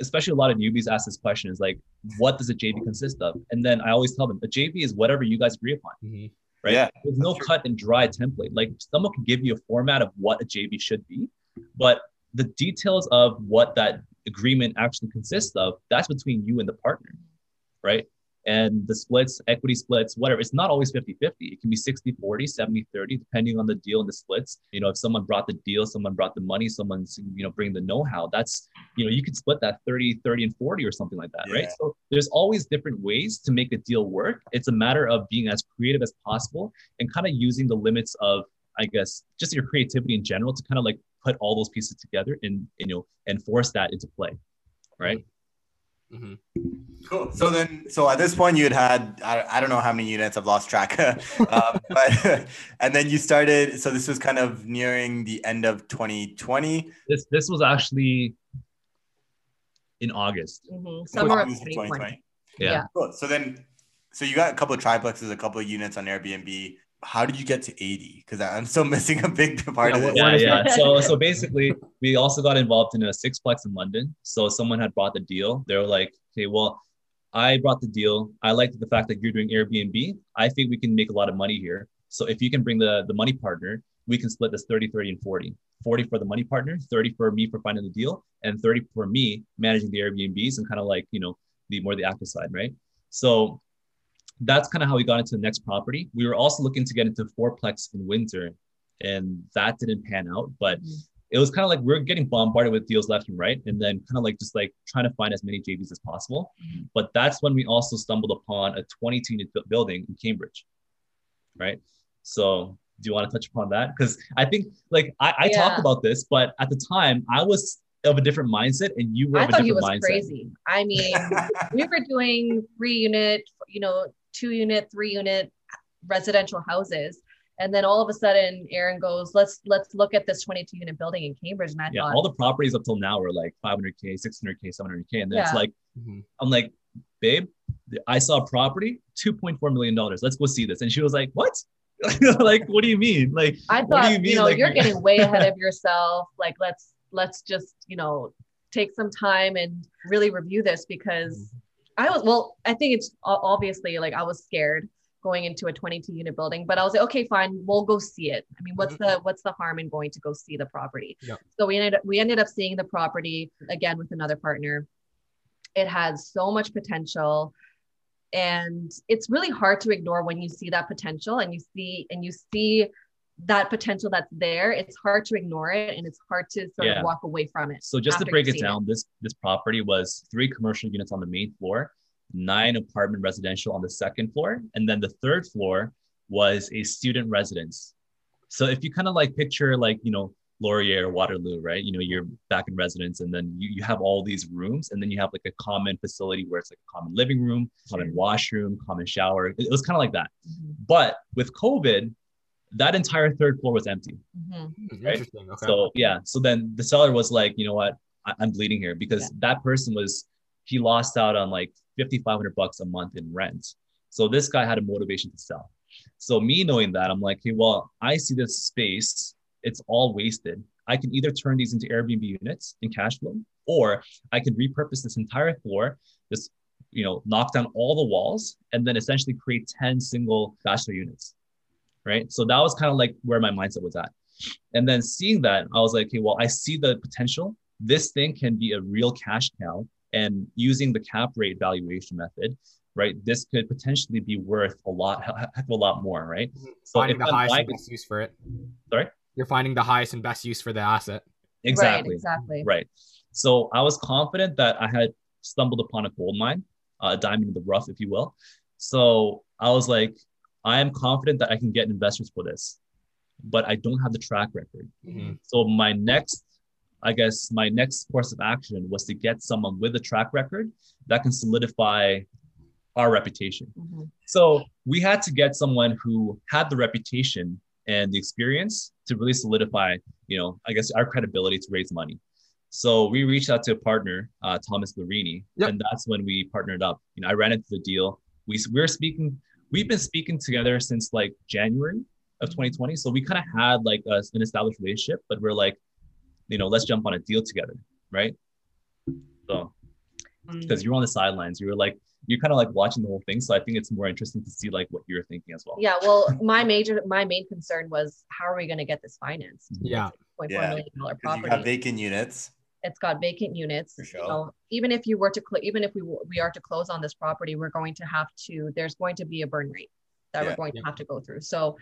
especially a lot of newbies ask this question, is like, what does a JV consist of? And then I always tell them, a JV is whatever you guys agree upon, Mhm. Right? Yeah, There's no true. cut and dry template. Like someone can give you a format of what a JV should be, but the details of what that agreement actually consists of, that's between you and the partner, right? And the splits, equity splits, whatever, it's not always 50 50. It can be 60 40, 70 30, depending on the deal and the splits. You know, if someone brought the deal, someone brought the money, someone's, you know, bringing the know how, that's, you know, you could split that 30, 30, and 40 or something like that, right? So there's always different ways to make a deal work. It's a matter of being as creative as possible and kind of using the limits of, I guess, just your creativity in general to kind of like put all those pieces together and, you know, and force that into play, right? Mhm. Cool. So then, so at this point, you had had I, I don't know how many units. I've lost track. um, but and then you started. So this was kind of nearing the end of 2020. This this was actually in August. Mhm. Summer August of 2020. Yeah. Yeah. Cool. So then, so you got a couple of triplexes, a couple of units on Airbnb. How did you get to 80? Because I'm still missing a big part Yeah, of it. this. Yeah, is yeah. that? So so basically we also got involved in a sixplex in London. So someone had bought the deal. They were like, okay, well, I brought the deal. I like the fact that you're doing Airbnb. I think we can make a lot of money here. So if you can bring the the money partner, we can split this 30, 30, and 40. 40 for the money partner, 30 for me for finding the deal, and 30 for me managing the Airbnbs and kind of like, you know, the more the active side, right? So that's kind of how we got into the next property. We were also looking to get into fourplex in Windsor, and that didn't pan out. But mm-hmm. it was kind of like we are getting bombarded with deals left and right, and then kind of like just like trying to find as many JVs as possible. Mm-hmm. But that's when we also stumbled upon a 22 unit building in Cambridge, right? So do you want to touch upon that? Because I think like I, I yeah. talk about this, but at the time I was of a different mindset and you were I thought he was mindset. crazy. I mean, we were doing three unit, you know, two unit, three unit residential houses. And then all of a sudden Aaron goes, let's let's look at this 22 unit building in Cambridge. And I yeah, thought all the properties up till now are like 500k, 600k, 700k. And then yeah. it's like, mm-hmm. I'm like, babe, I saw a property, 2.4 million dollars. Let's go see this. And she was like, what? like, what do you mean? Like, I thought, you, you, know, like, you're getting way ahead of yourself. Like, let's let's just, you know, take some time and really review this because mm-hmm. I was well, I think it's obviously like I was scared going into a 22 unit building, but I was like, okay, fine, we'll go see it. I mean, what's mm-hmm. the what's the harm in going to go see the property? Yep. So we ended up we ended up seeing the property again with another partner. It has so much potential and it's really hard to ignore when you see that potential and you see and you see that potential that's there it's hard to ignore it and it's hard to sort yeah. of walk away from it so just to break it down it. this this property was three commercial units on the main floor nine apartment residential on the second floor and then the third floor was a student residence so if you kind of like picture like you know Laurier or Waterloo, right? You know, you're back in residence and then you, you have all these rooms and then you have like a common facility where it's like a common living room, common washroom, common shower. It, it was kind of like that. Mm-hmm. But with COVID, that entire third floor was empty. Mm-hmm. Right? Interesting. Okay. So yeah. So then the seller was like, you know what? I, am bleeding here because yeah. that person was he lost out on like 5,500 bucks a month in rent. So this guy had a motivation to sell. So me knowing that, I'm like, hey, well, I see this space it's all wasted. I can either turn these into Airbnb units in cash flow, or I can repurpose this entire floor, this, you know, knock down all the walls, and then essentially create 10 single bachelor units. Right. So that was kind of like where my mindset was at. And then seeing that, I was like, okay, well, I see the potential. This thing can be a real cash cow. And using the cap rate valuation method, right? This could potentially be worth a lot, heck of a lot more, right? Mm-hmm. So Finding the highest buying, use for it. Sorry you're finding the highest and best use for the asset. Exactly. Right, exactly. Right. So I was confident that I had stumbled upon a gold mine, uh, a diamond in the rough, if you will. So I was like, I am confident that I can get investors for this, but I don't have the track record. Mm-hmm. So my next, I guess, my next course of action was to get someone with a track record that can solidify our reputation. Mm-hmm. So we had to get someone who had the reputation and the experience to really solidify, you know, I guess our credibility to raise money. So we reached out to a partner, uh, Thomas Larini, yep. and that's when we partnered up. You know, I ran into the deal. We we are speaking. We've been speaking together since like January of 2020. So we kind of had like a, an established relationship, but we're like, you know, let's jump on a deal together, right? So because mm. you're on the sidelines, you were like, you're kind of like watching the whole thing. So I think it's more interesting to see like what you're thinking as well. Yeah. Well, my major, my main concern was how are we going to get this financed? Yeah. yeah. property. You have vacant units. It's got vacant units. For sure. You know, even if you were to, cl- even if we we are to close on this property, we're going to have to. There's going to be a burn rate that yeah. we're going to have to go through. So,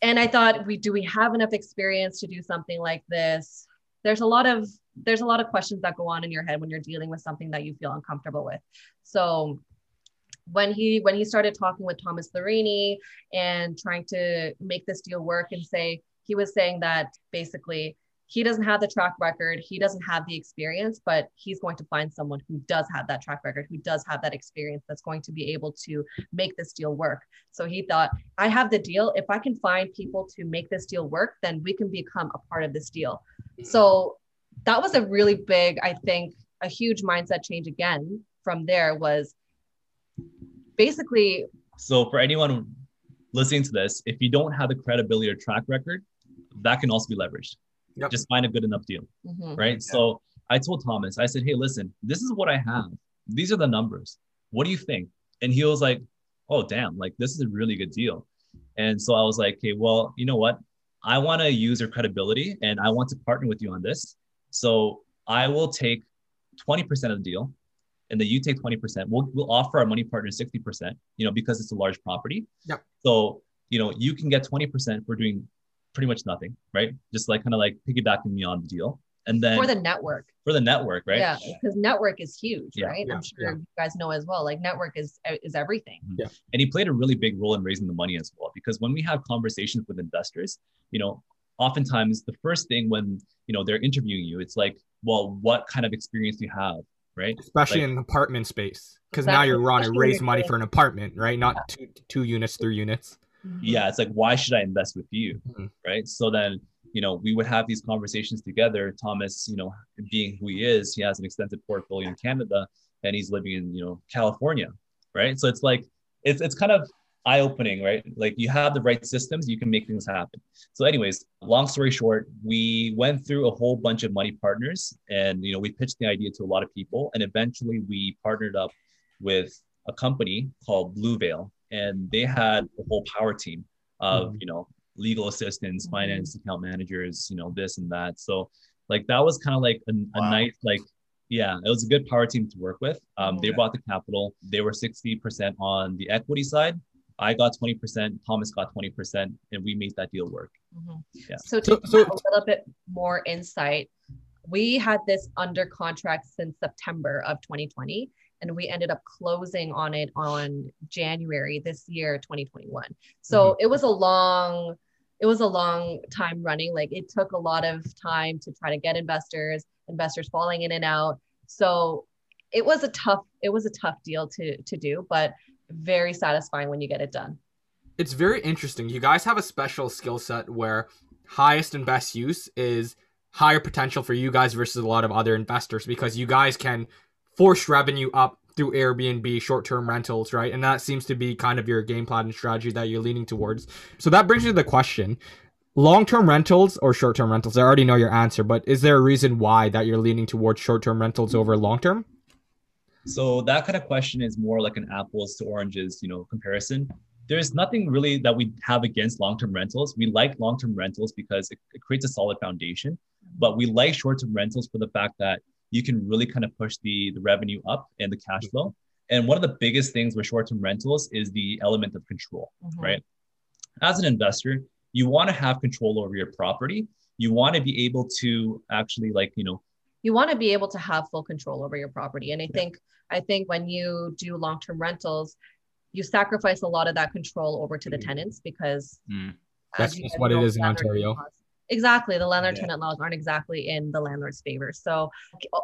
and I thought, we do we have enough experience to do something like this? There's a lot of there's a lot of questions that go on in your head when you're dealing with something that you feel uncomfortable with. So when he when he started talking with Thomas Larini and trying to make this deal work and say he was saying that basically he doesn't have the track record, he doesn't have the experience, but he's going to find someone who does have that track record, who does have that experience that's going to be able to make this deal work. So he thought, I have the deal. If I can find people to make this deal work, then we can become a part of this deal. Mm. So that was a really big, I think, a huge mindset change again from there was basically. So for anyone listening to this, if you don't have the credibility or track record, that can also be leveraged. Yep. Just find a good enough deal, mm-hmm. right? Yeah. So I told Thomas, I said, "Hey, listen, this is what I have. These are the numbers. What do you think?" And he was like, "Oh, damn! Like this is a really good deal." And so I was like, "Okay, well, you know what? I want to use your credibility, and I want to partner with you on this. So I will take 20% of the deal and then you take 20%. We'll, we'll offer our money partner 60%, you know, because it's a large property. Yeah. So, you know, you can get 20% for doing pretty much nothing, right? Just like kind of like piggybacking me on the deal. And then for the network. For the network, right? Yeah, because network is huge, Yeah, right? yeah, I'm sure yeah. you guys know as well. Like network is is everything. Mm-hmm. Yeah. And he played a really big role in raising the money as well. Because when we have conversations with investors, you know, oftentimes the first thing when you know they're interviewing you, it's like, well, what kind of experience do you have, right? especially Like- in apartment space because now you're trying to raise money for an apartment right not two two units three units yeah it's like why should i invest with you? Mhm. right? So then you know we would have these conversations together. Thomas you know being who he is he has an extensive portfolio in canada and he's living in you know california right? So it's like it's, it's kind of eye-opening right? Like you have the right systems you can make things happen. So anyways long story short we went through a whole bunch of money partners and you know we pitched the idea to a lot of people. And eventually we partnered up with a company called blue veil and they had a whole power team of you know legal assistants Mhm. finance account managers you know this and that so like that was kind of like a, a Wow. nice like yeah it was a good power team to work with um, they Mhm. bought the capital they were 60% on the equity side i got 20% thomas got 20% and we made that deal work Mhm. Yeah. So to So- give so- a little bit more insight, we had this under contract since September of 2020, and we ended up closing on it on January this year, 2021. So mm-hmm. it was a long, it was a long time running. Like it took a lot of time to try to get investors, investors falling in and out. So it was a tough, it was a tough deal to to do, but very satisfying when you get it done. it's very interesting you guys have a special skill set where highest and best use is higher potential for you guys versus a lot of other investors because you guys can force revenue up through Airbnb short-term rentals, right? And that seems to be kind of your game plan and strategy that you're leaning towards. So that brings me to the question. Long-term rentals or short-term rentals? I already know your answer, but is there a reason why that you're leaning towards short-term rentals over long-term? So that kind of question is more like an apples to oranges, you know, comparison. There's nothing really that we have against long-term rentals. We like long-term rentals because it, it creates a solid foundation, but we like short-term rentals for the fact that you can really kind of push the, the revenue up and the cash flow. And one of the biggest things with short-term rentals is the element of control, Mhm. right? As an investor, you want to have control over your property. You want to be able to actually like, you know, you want to be able to have full control over your property and i think i think when you do long-term rentals you sacrifice a lot of that control over to the tenants because Mm. That's just what it know, is in Ontario. laws- exactly the landlord Yeah. tenant laws aren't exactly in the landlord's favor so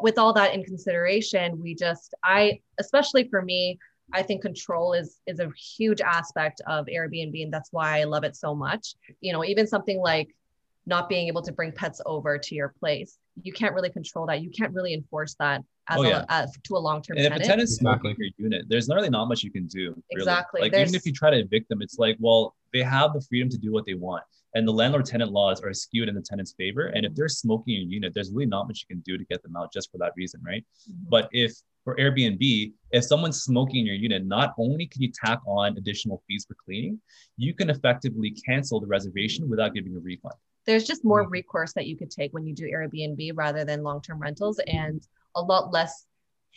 with all that in consideration we just i especially for me i think control is is a huge aspect of airbnb and that's why i love it so much you know even something like not being able to bring pets over to your place you can't really control that you can't really enforce that as Oh, a as to a long-term And if tenant a tenant's Exactly. smoking your unit, there's not really not much you can do. Really. Exactly. Like even if you try to evict them, it's like, well, they have the freedom to do what they want. And the landlord-tenant laws are skewed in the tenant's favor. And if they're smoking in your unit, there's really not much you can do to get them out just for that reason, right? But if for Airbnb, if someone's smoking in your unit, not only can you tack on additional fees for cleaning, you can effectively cancel the reservation without giving a refund. there's just more Mm-hmm. recourse that you could take when you do Airbnb rather than long-term rentals and a lot less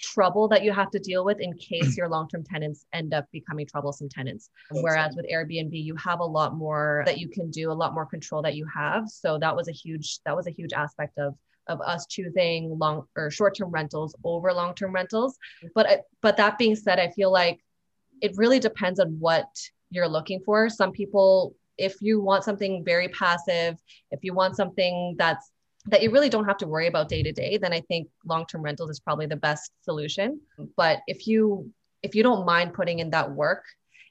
trouble that you have to deal with in case your long-term tenants end up becoming troublesome tenants. Whereas with Airbnb, you have a lot more that you can do, a lot more control that you have. So that was a huge that was a huge aspect of of us choosing long or short-term rentals over long-term rentals. Mm-hmm. But I- but that being said, I feel like it really depends on what you're looking for. Some people if you want something very passive, if you want something that's that you really don't have to worry about day to day, then I think long-term rentals is probably the best solution. But if you if you don't mind putting in that work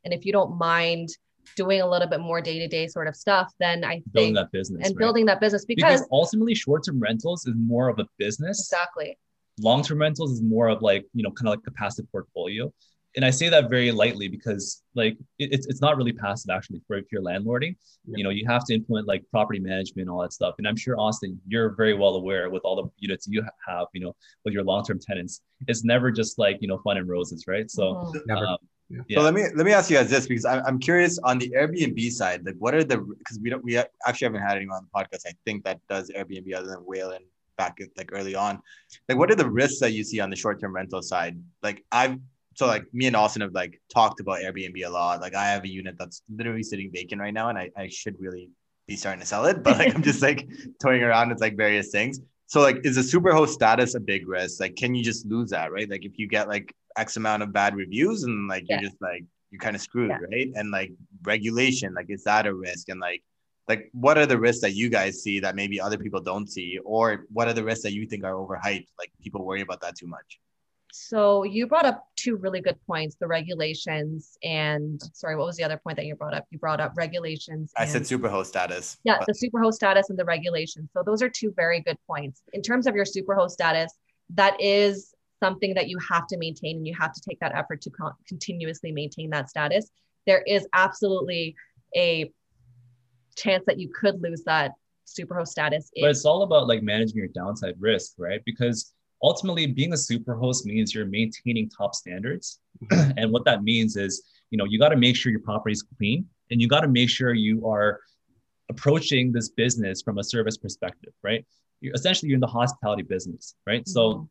and if you don't mind doing a little bit more day-to-day sort of stuff, then I Building think that business. and right? building that business because because, ultimately short-term rentals is more of a business exactly. long-term rentals is more of like you know kind of like a passive portfolio and i say that very lightly because like it, it's, it's not really passive actually for if you're landlording you know you have to implement like property management and all that stuff and i'm sure austin you're very well aware with all the units you have you know with your long-term tenants it's never just like you know fun and roses right so Mhm. Never. um, Yeah. Yeah. So let me let me ask you guys this because I'm, I'm curious on the Airbnb side, like what are the because we don't we actually haven't had anyone on the podcast I think that does Airbnb other than Whale and back like early on. Like, what are the risks that you see on the short term rental side? Like, I've so like me and Austin have like talked about Airbnb a lot. Like, I have a unit that's literally sitting vacant right now, and I, I should really be starting to sell it, but like I'm just like toying around with like various things. So like, is a superhost status a big risk? Like, can you just lose that, right? Like, if you get like X amount of bad reviews and like yeah. you're just like you're kind of screwed, yeah. right? And like regulation, like is that a risk? And like like what are the risks that you guys see that maybe other people don't see or what are the risks that you think are overhyped like people worry about that too much so you brought up two really good points the regulations and sorry what was the other point that you brought up you brought up regulations i said superhost status yeah but... the superhost status and the regulations so those are two very good points in terms of your superhost status that is something that you have to maintain and you have to take that effort to con- continuously maintain that status there is absolutely a chance that you could lose that superhost status. But it's all about like managing your downside risk, right? Because ultimately being a super host means you're maintaining top standards. Mm-hmm. and what that means is, you know, you got to make sure your property is clean and you got to make sure you are approaching this business from a service perspective, right? You're essentially you're in the hospitality business, right? Mm-hmm. So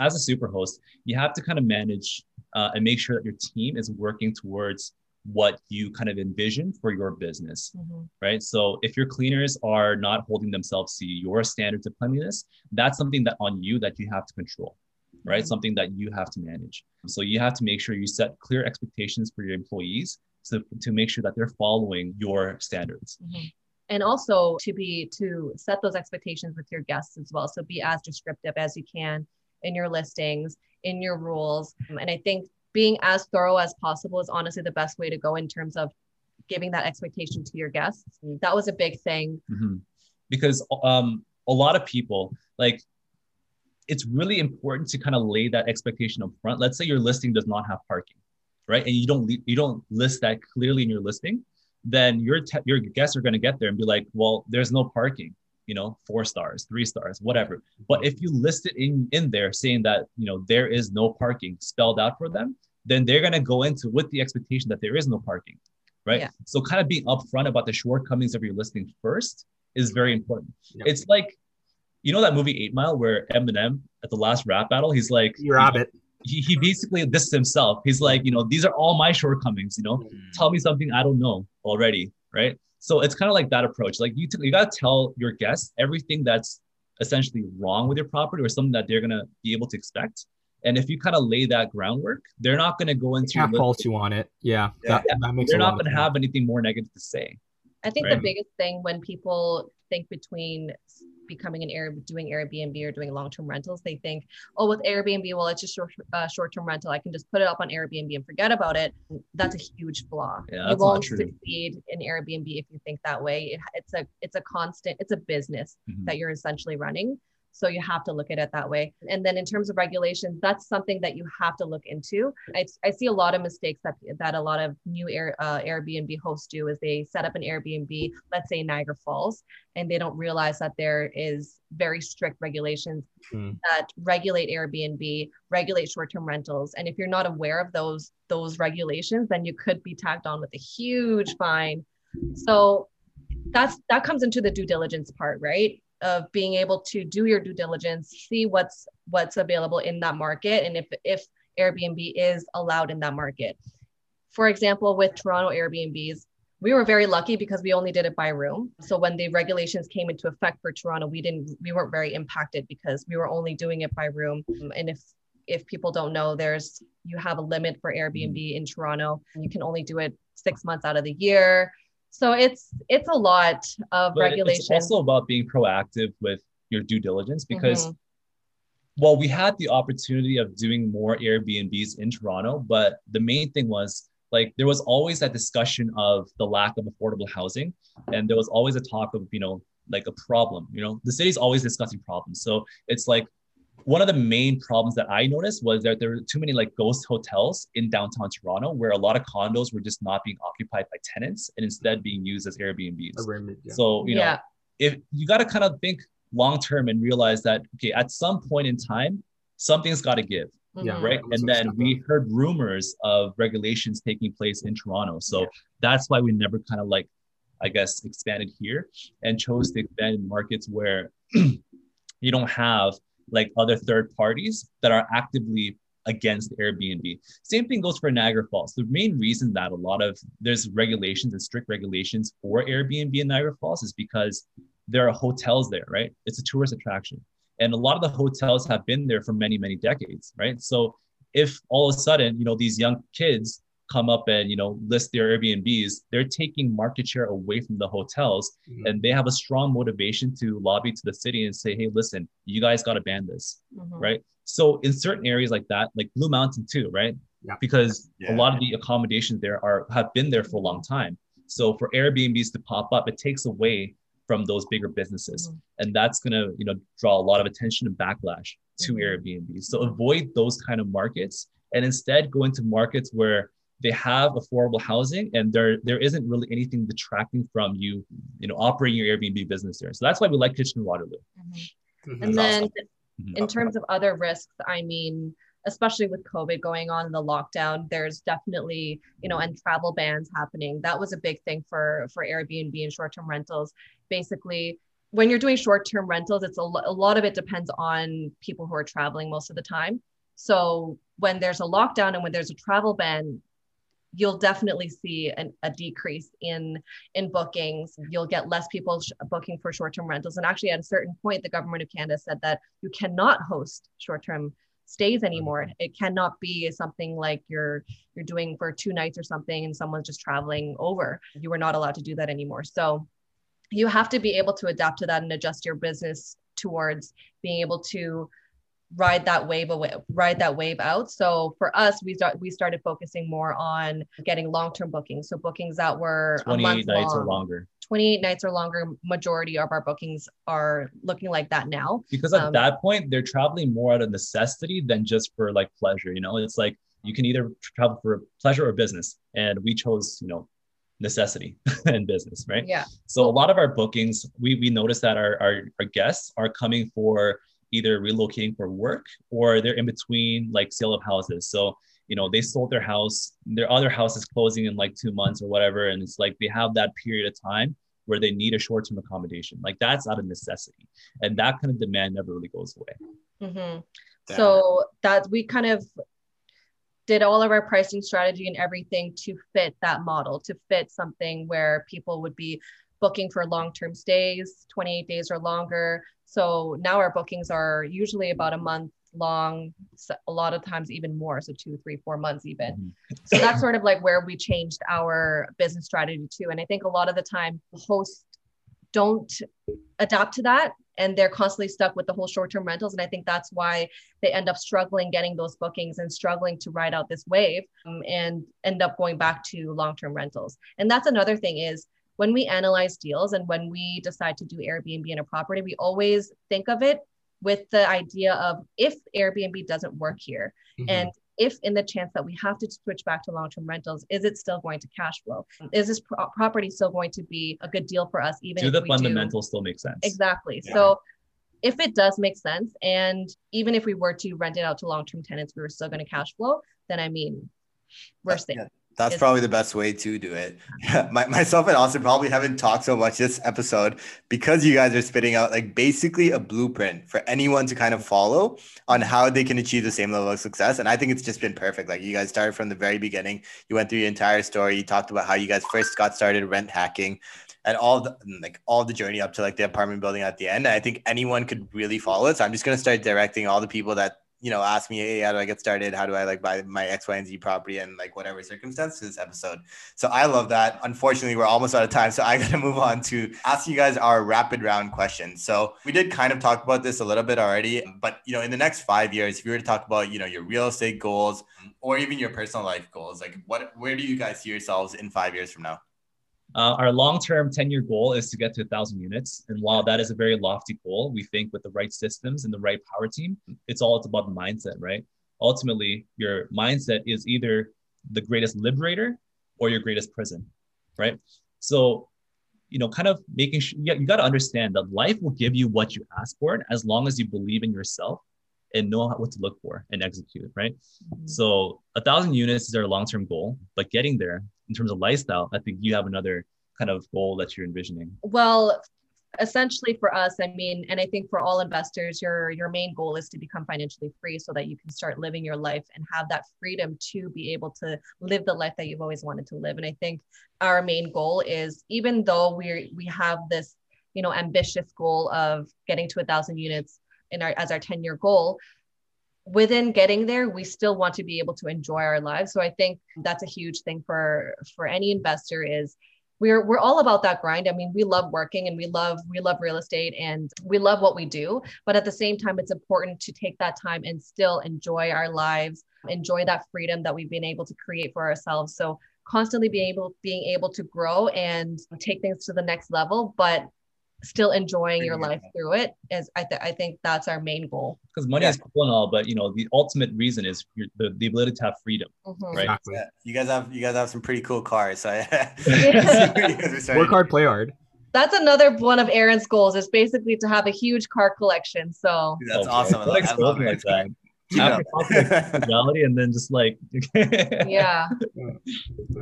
as a super host you have to kind of manage uh, and make sure that your team is working towards what you kind of envision for your business, mm-hmm. right? So if your cleaners are not holding themselves to your standards of cleanliness, that's something that on you that you have to control, right? Mm-hmm. Something that you have to manage. So you have to make sure you set clear expectations for your employees so to make sure that they're following your standards. Mm-hmm. And also to be to set those expectations with your guests as well. So be as descriptive as you can in your listings, in your rules. And I think being as thorough as possible is honestly the best way to go in terms of giving that expectation to your guests. That was a big thing. Mm-hmm. Because um, a lot of people like it's really important to kind of lay that expectation up front. Let's say your listing does not have parking, right? And you don't you don't list that clearly in your listing, then your te- your guests are going to get there and be like, well, there's no parking you know four stars three stars whatever but if you list it in in there saying that you know there is no parking spelled out for them then they're going to go into with the expectation that there is no parking right yeah. so kind of being upfront about the shortcomings of your listing first is very important yeah. it's like you know that movie eight mile where eminem at the last rap battle he's like you rabbit he, he basically dissed himself he's like you know these are all my shortcomings you know mm. tell me something i don't know already right so it's kind of like that approach. Like you, t- you got to tell your guests everything that's essentially wrong with your property or something that they're going to be able to expect. And if you kind of lay that groundwork, they're not going to go into. Can't fault you on it. Yeah, yeah. That, that makes. They're not going to have anything more negative to say. I think right? the biggest thing when people think between becoming an Air doing Airbnb or doing long-term rentals, they think, oh, with Airbnb, well, it's just short, uh, short-term rental. I can just put it up on Airbnb and forget about it. That's a huge flaw. Yeah, you won't succeed in Airbnb if you think that way. It, it's a it's a constant. It's a business mm-hmm. that you're essentially running. So you have to look at it that way. And then in terms of regulations, that's something that you have to look into. I, I see a lot of mistakes that, that a lot of new Air, uh, Airbnb hosts do is they set up an Airbnb, let's say Niagara Falls, and they don't realize that there is very strict regulations mm. that regulate Airbnb, regulate short-term rentals. And if you're not aware of those those regulations, then you could be tagged on with a huge fine. So that's that comes into the due diligence part, right? Of being able to do your due diligence, see what's what's available in that market, and if if Airbnb is allowed in that market. For example, with Toronto Airbnbs, we were very lucky because we only did it by room. So when the regulations came into effect for Toronto, we didn't we weren't very impacted because we were only doing it by room. And if if people don't know, there's you have a limit for Airbnb in Toronto. You can only do it six months out of the year. So it's it's a lot of but regulation. It's also about being proactive with your due diligence because mm-hmm. well, we had the opportunity of doing more Airbnbs in Toronto, but the main thing was like there was always that discussion of the lack of affordable housing, and there was always a talk of you know like a problem. You know, the city's always discussing problems, so it's like one of the main problems that I noticed was that there were too many like ghost hotels in downtown Toronto where a lot of condos were just not being occupied by tenants and instead being used as Airbnbs. Yeah. So, you know, yeah. if you got to kind of think long term and realize that, okay, at some point in time, something's got to give. Yeah. Mm-hmm. Right. And then we heard rumors of regulations taking place in Toronto. So yeah. that's why we never kind of like, I guess, expanded here and chose to expand in markets where you don't have like other third parties that are actively against Airbnb. Same thing goes for Niagara Falls. The main reason that a lot of there's regulations and strict regulations for Airbnb in Niagara Falls is because there are hotels there, right? It's a tourist attraction. And a lot of the hotels have been there for many, many decades, right? So if all of a sudden, you know, these young kids come up and you know list their Airbnbs, they're taking market share away from the hotels, mm-hmm. and they have a strong motivation to lobby to the city and say, "Hey, listen, you guys got to ban this," mm-hmm. right? So in certain areas like that, like Blue Mountain too, right? Yeah. Because yeah. a lot of the accommodations there are have been there for a long time. So for Airbnbs to pop up, it takes away from those bigger businesses, mm-hmm. and that's gonna you know draw a lot of attention and backlash to mm-hmm. Airbnb. So avoid those kind of markets and instead go into markets where they have affordable housing and there there isn't really anything detracting from you you know operating your airbnb business there so that's why we like kitchener waterloo mm-hmm. mm-hmm. and then awesome. in mm-hmm. terms of other risks i mean especially with covid going on in the lockdown there's definitely you know and travel bans happening that was a big thing for for airbnb and short-term rentals basically when you're doing short-term rentals it's a, lo- a lot of it depends on people who are traveling most of the time so when there's a lockdown and when there's a travel ban you'll definitely see an, a decrease in in bookings. You'll get less people sh- booking for short-term rentals. And actually at a certain point the government of canada said that you cannot host short-term stays anymore. Mm-hmm. It cannot be something like you're you're doing for two nights or something and someone's just traveling over. You are not allowed to do that anymore. So you have to be able to adapt to that and adjust your business towards being able to ride that wave away ride that wave out. So for us we start we started focusing more on getting long-term bookings. So bookings that were 28 nights long. or longer. 28 nights or longer majority of our bookings are looking like that now. Because at um, that point they're traveling more out of necessity than just for like pleasure you know? It's like you can either travel for pleasure or business and we chose you know necessity and business right? Yeah. So a lot of our bookings we we notice that our, our our guests are coming for either relocating for work or they're in between like sale of houses. So, you know, they sold their house, their other house is closing in like two months or whatever. And it's like they have that period of time where they need a short term accommodation. Like that's out of necessity. And that kind of demand never really goes away. Mm-hmm. So that we kind of did all of our pricing strategy and everything to fit that model, to fit something where people would be booking for long term stays, 28 days or longer, so now our bookings are usually about a month long, a lot of times even more. So two, three, four months even. Mm-hmm. So that's sort of like where we changed our business strategy too. And I think a lot of the time hosts don't adapt to that and they're constantly stuck with the whole short-term rentals and i think that's why they end up struggling getting those bookings and struggling to ride out this wave um, and end up going back to long-term rentals and that's another thing is when we analyze deals and when we decide to do Airbnb in a property, we always think of it with the idea of if Airbnb doesn't work here mm-hmm. and if in the chance that we have to switch back to long-term rentals, is it still going to cash flow? Is this pro- property still going to be a good deal for us? Even do the fundamentals do... still make sense? Exactly. Yeah. So if it does make sense, and even if we were to rent it out to long-term tenants, we were still going to cash flow, then I mean, we're staying. Yeah. That's probably the best way to do it. My, myself and Austin probably haven't talked so much this episode because you guys are spitting out like basically a blueprint for anyone to kind of follow on how they can achieve the same level of success. And I think it's just been perfect. Like you guys started from the very beginning. You went through your entire story. You talked about how you guys first got started rent hacking and all the like all the journey up to like the apartment building at the end. And I think anyone could really follow it. So I'm just gonna start directing all the people that you know, ask me, hey, how do I get started? How do I like buy my X, Y, and Z property and like whatever circumstance this episode. So I love that. Unfortunately, we're almost out of time. So I gotta move on to ask you guys our rapid round questions. So we did kind of talk about this a little bit already, but you know, in the next five years, if you were to talk about, you know, your real estate goals or even your personal life goals, like what where do you guys see yourselves in five years from now? Uh, our long-term 10-year goal is to get to 1,000 units. And while that is a very lofty goal, we think with the right systems and the right power team, it's all it's about the mindset, right? Ultimately, your mindset is either the greatest liberator or your greatest prison, right? So, you know, kind of making sure you, you got to understand that life will give you what you ask for as long as you believe in yourself and know what to look for and execute, right? Mm-hmm. So a thousand units is our long-term goal, but getting there in terms of lifestyle, I think you have another kind of goal that you're envisioning. Well, essentially for us i mean and i think for all investors your your main goal is to become financially free so that you can start living your life and have that freedom to be able to live the life that you've always wanted to live and i think our main goal is even though we we have this you know ambitious goal of getting to a thousand units in our as our 10 year goal within getting there we still want to be able to enjoy our lives so i think mm-hmm. that's a huge thing for for any investor is we're we're all about that grind. I mean, we love working and we love we love real estate and we love what we do, but at the same time it's important to take that time and still enjoy our lives, enjoy that freedom that we've been able to create for ourselves. So constantly being able being able to grow and take things to the next level, but still enjoying your life through it is I, th- I think that's our main goal. Because money yeah. is cool and all but you know the ultimate reason is the, the ability to have freedom mm-hmm. right? Exactly. yeah. you guys have you guys have some pretty cool cars so work hard play hard. That's another one of aaron's goals is basically to have a huge car collection so. Dude, that's okay. awesome. I like, I love like that. Reality and then just like yeah.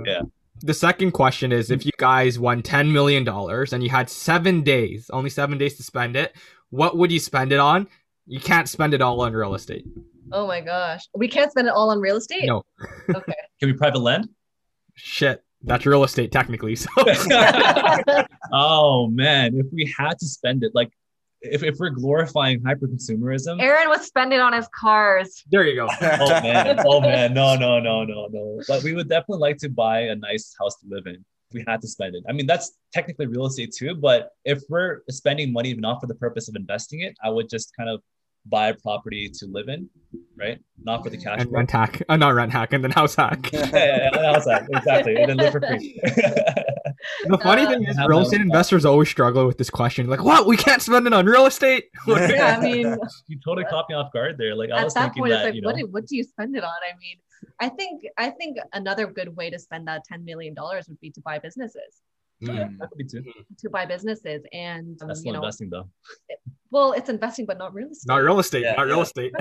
Yeah the second question is if mm. you guys won $10 million and you had seven days, only seven days to spend it, what would you spend it on? You can't spend it all on real estate. Oh my gosh. We can't spend it all on real estate? No. okay. Can we private lend? Shit. That's real estate technically. So Oh man, if we had to spend it, like if, if we're glorifying hyper consumerism, Aaron was spending on his cars. There you go. oh man, oh man, no, no, no, no, no. But we would definitely like to buy a nice house to live in. If we had to spend it. I mean, that's technically real estate too. But if we're spending money not for the purpose of investing it, I would just kind of buy a property to live in, right? Not for the cash. And rent hack, uh, not rent hack, and then house hack. yeah, yeah, yeah, house hack, exactly, and then live for free. the funny uh, thing is, real estate investors always struggle with this question. Like, what? We can't spend it on real estate? yeah, I mean, you totally caught me off guard there. Like, I was that thinking point, that, it's like, you know, what, what do you spend it on? I mean, I think I think another good way to spend that ten million dollars would be to buy businesses. Yeah, that could be too. To buy businesses and that's um, you know, investing though. It, well, it's investing, but not real estate. Not real estate. Yeah, not real estate.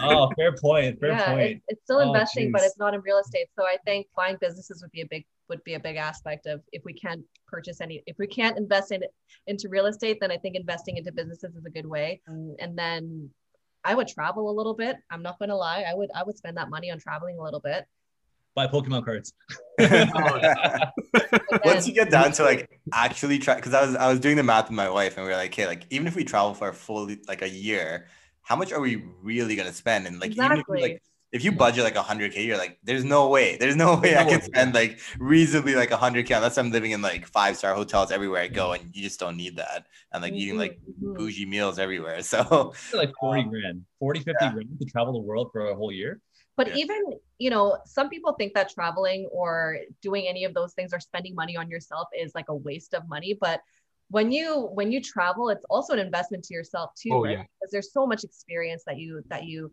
oh, fair point. Fair yeah, point. It's, it's still oh, investing, geez. but it's not in real estate. So I think buying businesses would be a big would be a big aspect of if we can't purchase any if we can't invest in into real estate, then I think investing into businesses is a good way. Um, and then I would travel a little bit. I'm not going to lie. I would I would spend that money on traveling a little bit buy Pokemon cards. Once you get down to like actually try, because I was I was doing the math with my wife, and we were like, okay, like even if we travel for a full like a year, how much are we really gonna spend? And like exactly. even if you, like if you budget like a hundred k, you're like, there's no way, there's no way I can spend like reasonably like a hundred k unless I'm living in like five star hotels everywhere I go, and you just don't need that, and like eating like mm-hmm. bougie meals everywhere. So like forty grand, 40, 50 yeah. grand to travel the world for a whole year. But yeah. even, you know, some people think that traveling or doing any of those things or spending money on yourself is like a waste of money. But when you when you travel, it's also an investment to yourself too, oh, right? Yeah. Because there's so much experience that you that you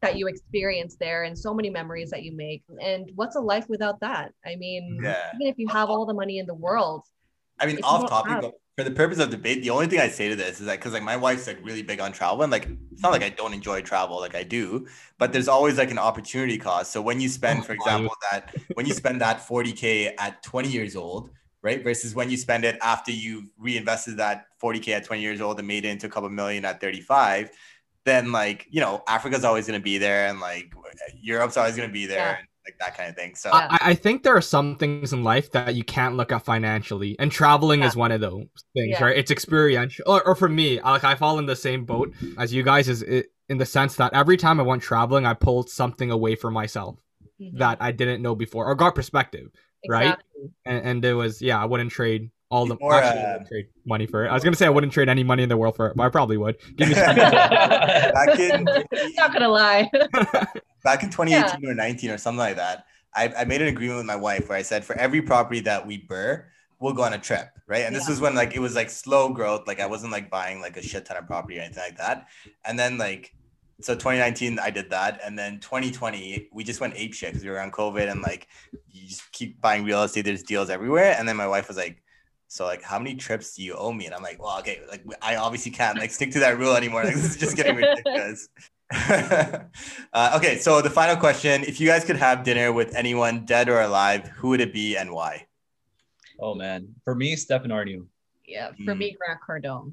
that you experience there and so many memories that you make. And what's a life without that? I mean, yeah. even if you have all the money in the world. I mean, off topic, have, for the purpose of debate, the only thing I say to this is that because like my wife's like really big on travel, and like it's not like I don't enjoy travel, like I do, but there's always like an opportunity cost. So when you spend, oh, for example, that when you spend that 40k at 20 years old, right, versus when you spend it after you've reinvested that 40k at 20 years old and made it into a couple million at 35, then like you know Africa's always going to be there, and like Europe's always going to be there. Yeah. And, like that kind of thing. So I, I, think there are some things in life that you can't look at financially, and traveling yeah. is one of those things, yeah. right? It's experiential, or, or for me, like I fall in the same boat as you guys, is it, in the sense that every time I went traveling, I pulled something away from myself mm-hmm. that I didn't know before, or got perspective, exactly. right? And, and it was yeah, I wouldn't trade all the or, uh, trade money for it. I was gonna say I wouldn't trade any money in the world for it, but I probably would. Give me back in not gonna lie. back in 2018 yeah. or 19 or something like that, I, I made an agreement with my wife where I said for every property that we BRRRR, we'll go on a trip, right? And yeah. this was when like it was like slow growth, like I wasn't like buying like a shit ton of property or anything like that. And then like so 2019 I did that, and then 2020 we just went ape shit because we were on COVID and like you just keep buying real estate. There's deals everywhere, and then my wife was like, "So like, how many trips do you owe me?" And I'm like, "Well, okay, like I obviously can't like stick to that rule anymore. Like this is just getting ridiculous." uh, okay, so the final question: If you guys could have dinner with anyone, dead or alive, who would it be and why? Oh man, for me, Stefan Aarnio. Yeah, for Mm. me, Grant Cardone.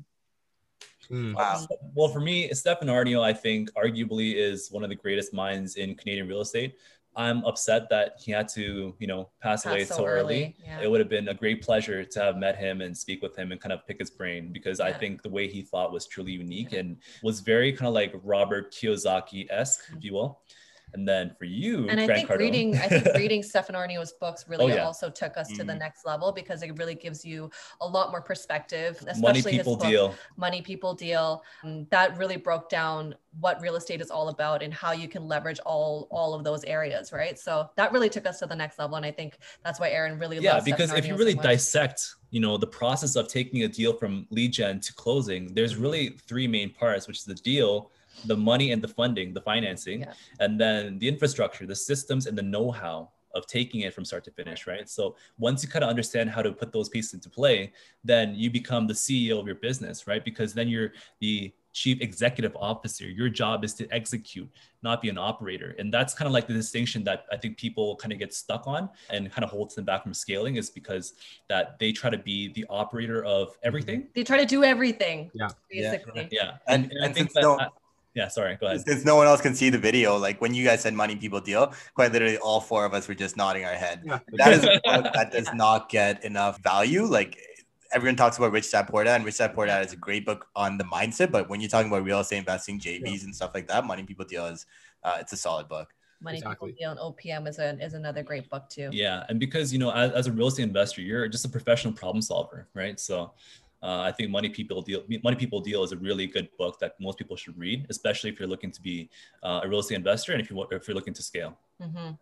Mm. Wow. Well, for me, Stefan Aarnio, I think arguably is one of the greatest minds in Canadian real estate. I'm upset that he had to, you know, pass away Passed so early. Yeah. It would have been a great pleasure to have met him and speak with him and kind of pick his brain because I think the way he thought was truly unique and was very kind of like Robert Kiyosaki esque, if you will. And then for you, and I think Cardone- reading, I think reading Stefan Aarnio's books really Oh, yeah. also took us to the Mhm. next level because it really gives you a lot more perspective. Especially money his people book, deal. Money People Deal. Um, that really broke down what real estate is all about and how you can leverage all all of those areas, right? So that really took us to the next level, and I think that's why Aaron really yeah because if you really so dissect you know the process of taking a deal from lead gen to closing there's Mm-hmm. really three main parts which is the deal the money and the funding the financing Yeah. and then the infrastructure the systems and the know-how of taking it from start to finish right so once you kind of understand how to put those pieces into play then you become the ceo of your business right because then you're the chief executive officer your job is to execute not be an operator and that's kind of like the distinction that i think people kind of get stuck on and kind of holds them back from scaling is because that they try to be the operator of everything they try to do everything. Yeah. Yeah. Basically. yeah And- and, and i think that no- I- yeah sorry go ahead Since no one else can see the video, like when you guys said money people deal, quite literally all four of us were just nodding our head. Yeah. That is a book that does Yeah. not get enough value. Like everyone talks about Rich Dad Poor Dad, and Rich Dad Poor Dad is a great book on the mindset. But when you're talking about real estate investing, JVs and stuff like that, Money People Deal is uh, it's a solid book. Money Exactly. People Deal and OPM is a is another great book too. Yeah, and because you know, as, as a real estate investor, you're just a professional problem solver, right? So, uh, I think Money People Deal, Money People Deal is a really good book that most people should read, especially if you're looking to be uh, a real estate investor and if you if you're looking to scale. hmm And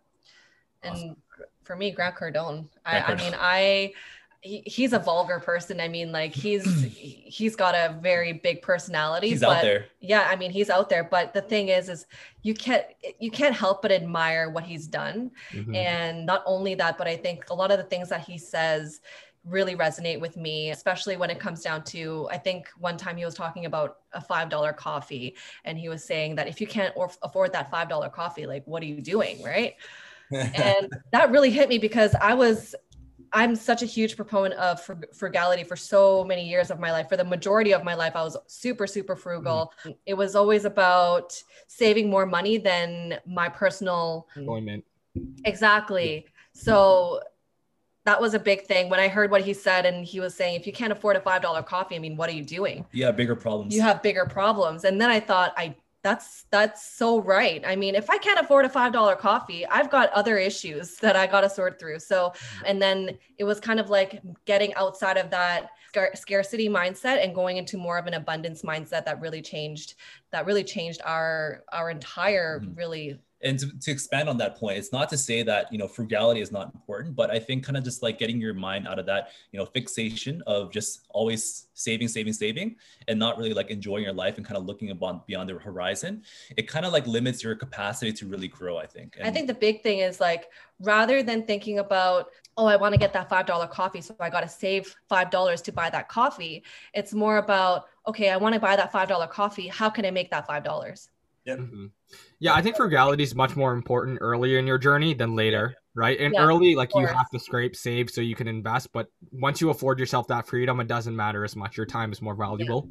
Awesome. for me, Grant Cardone. I, Grant I mean, I he, he's a vulgar person. I mean, like he's he's got a very big personality. He's but out there. Yeah, I mean, he's out there. But the thing is, is you can't you can't help but admire what he's done. Mhm. And not only that, but I think a lot of the things that he says really resonate with me, especially when it comes down to, I think one time he was talking about a $5 coffee and he was saying that if you can't or- afford that $5 coffee, like, what are you doing? Right. And that really hit me because I was, I'm such a huge proponent of frugality for so many years of my life. For the majority of my life, I was super, super frugal. Mm. It was always about saving more money than my personal Enjoyment. Exactly. So that was a big thing when I heard what he said, and he was saying, if you can't afford a five dollar coffee, I mean, what are you doing? Yeah, bigger problems. You have bigger problems. And then I thought, I that's that's so right. I mean, if I can't afford a five dollar coffee, I've got other issues that I got to sort through. So, and then it was kind of like getting outside of that scar- scarcity mindset and going into more of an abundance mindset that really changed that really changed our our entire Mhm. really and to, to expand on that point it's not to say that you know frugality is not important but i think kind of just like getting your mind out of that you know fixation of just always saving saving saving and not really like enjoying your life and kind of looking upon beyond the horizon it kind of like limits your capacity to really grow i think I think the big thing is like rather than thinking about, oh, I want to get that $5 coffee, so I got to save $5 to buy that coffee. It's more about, okay, I want to buy that $5 coffee. How can I make that $5? Mhm. Yeah, I think frugality is much more important earlier in your journey than later, right? And Yeah, early, like you have to scrape, save so you can invest. But once you afford yourself that freedom, it doesn't matter as much. Your time is more valuable.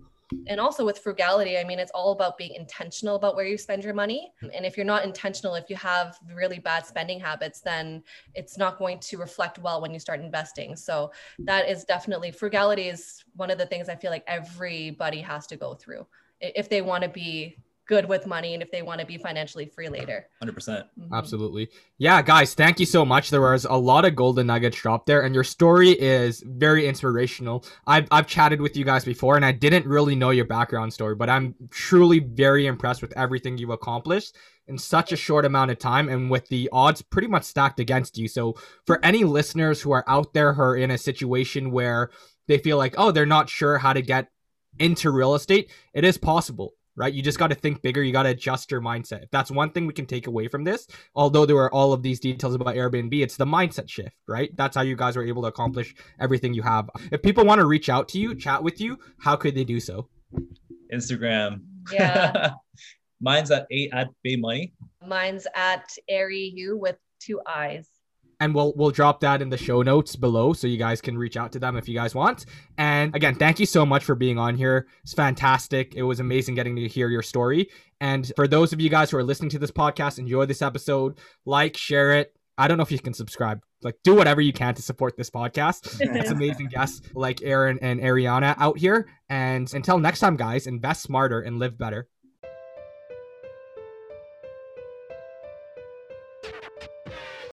And also with frugality, I mean, it's all about being intentional about where you spend your money. And if you're not intentional, if you have really bad spending habits, then it's not going to reflect well when you start investing. So that is definitely frugality is one of the things I feel like everybody has to go through if they want to be good with money and if they want to be financially free later. 100% Mhm. Absolutely. Yeah, guys, thank you so much. There was a lot of golden nuggets dropped there, and your story is very inspirational. I've, I've chatted with you guys before, and I didn't really know your background story, but I'm truly very impressed with everything you've accomplished in such a short amount of time and with the odds pretty much stacked against you. So, for any listeners who are out there who are in a situation where they feel like, oh, they're not sure how to get into real estate, it is possible. Right, you just got to think bigger. You got to adjust your mindset. If that's one thing we can take away from this, although there were all of these details about Airbnb, it's the mindset shift, right? That's how you guys were able to accomplish everything you have. If people want to reach out to you, chat with you, how could they do so? instagram Yeah. mine's at eight at bay money Mine's at Airy U with two eyes. And we'll we'll drop that in the show notes below so you guys can reach out to them if you guys want. And again, thank you so much for being on here. It's fantastic. It was amazing getting to hear your story. And for those of you guys who are listening to this podcast, enjoy this episode, like, share it. I don't know if you can subscribe. Like, do whatever you can to support this podcast. it's amazing guests like Aaron and Ariana out here. And until next time, guys, invest smarter and live better.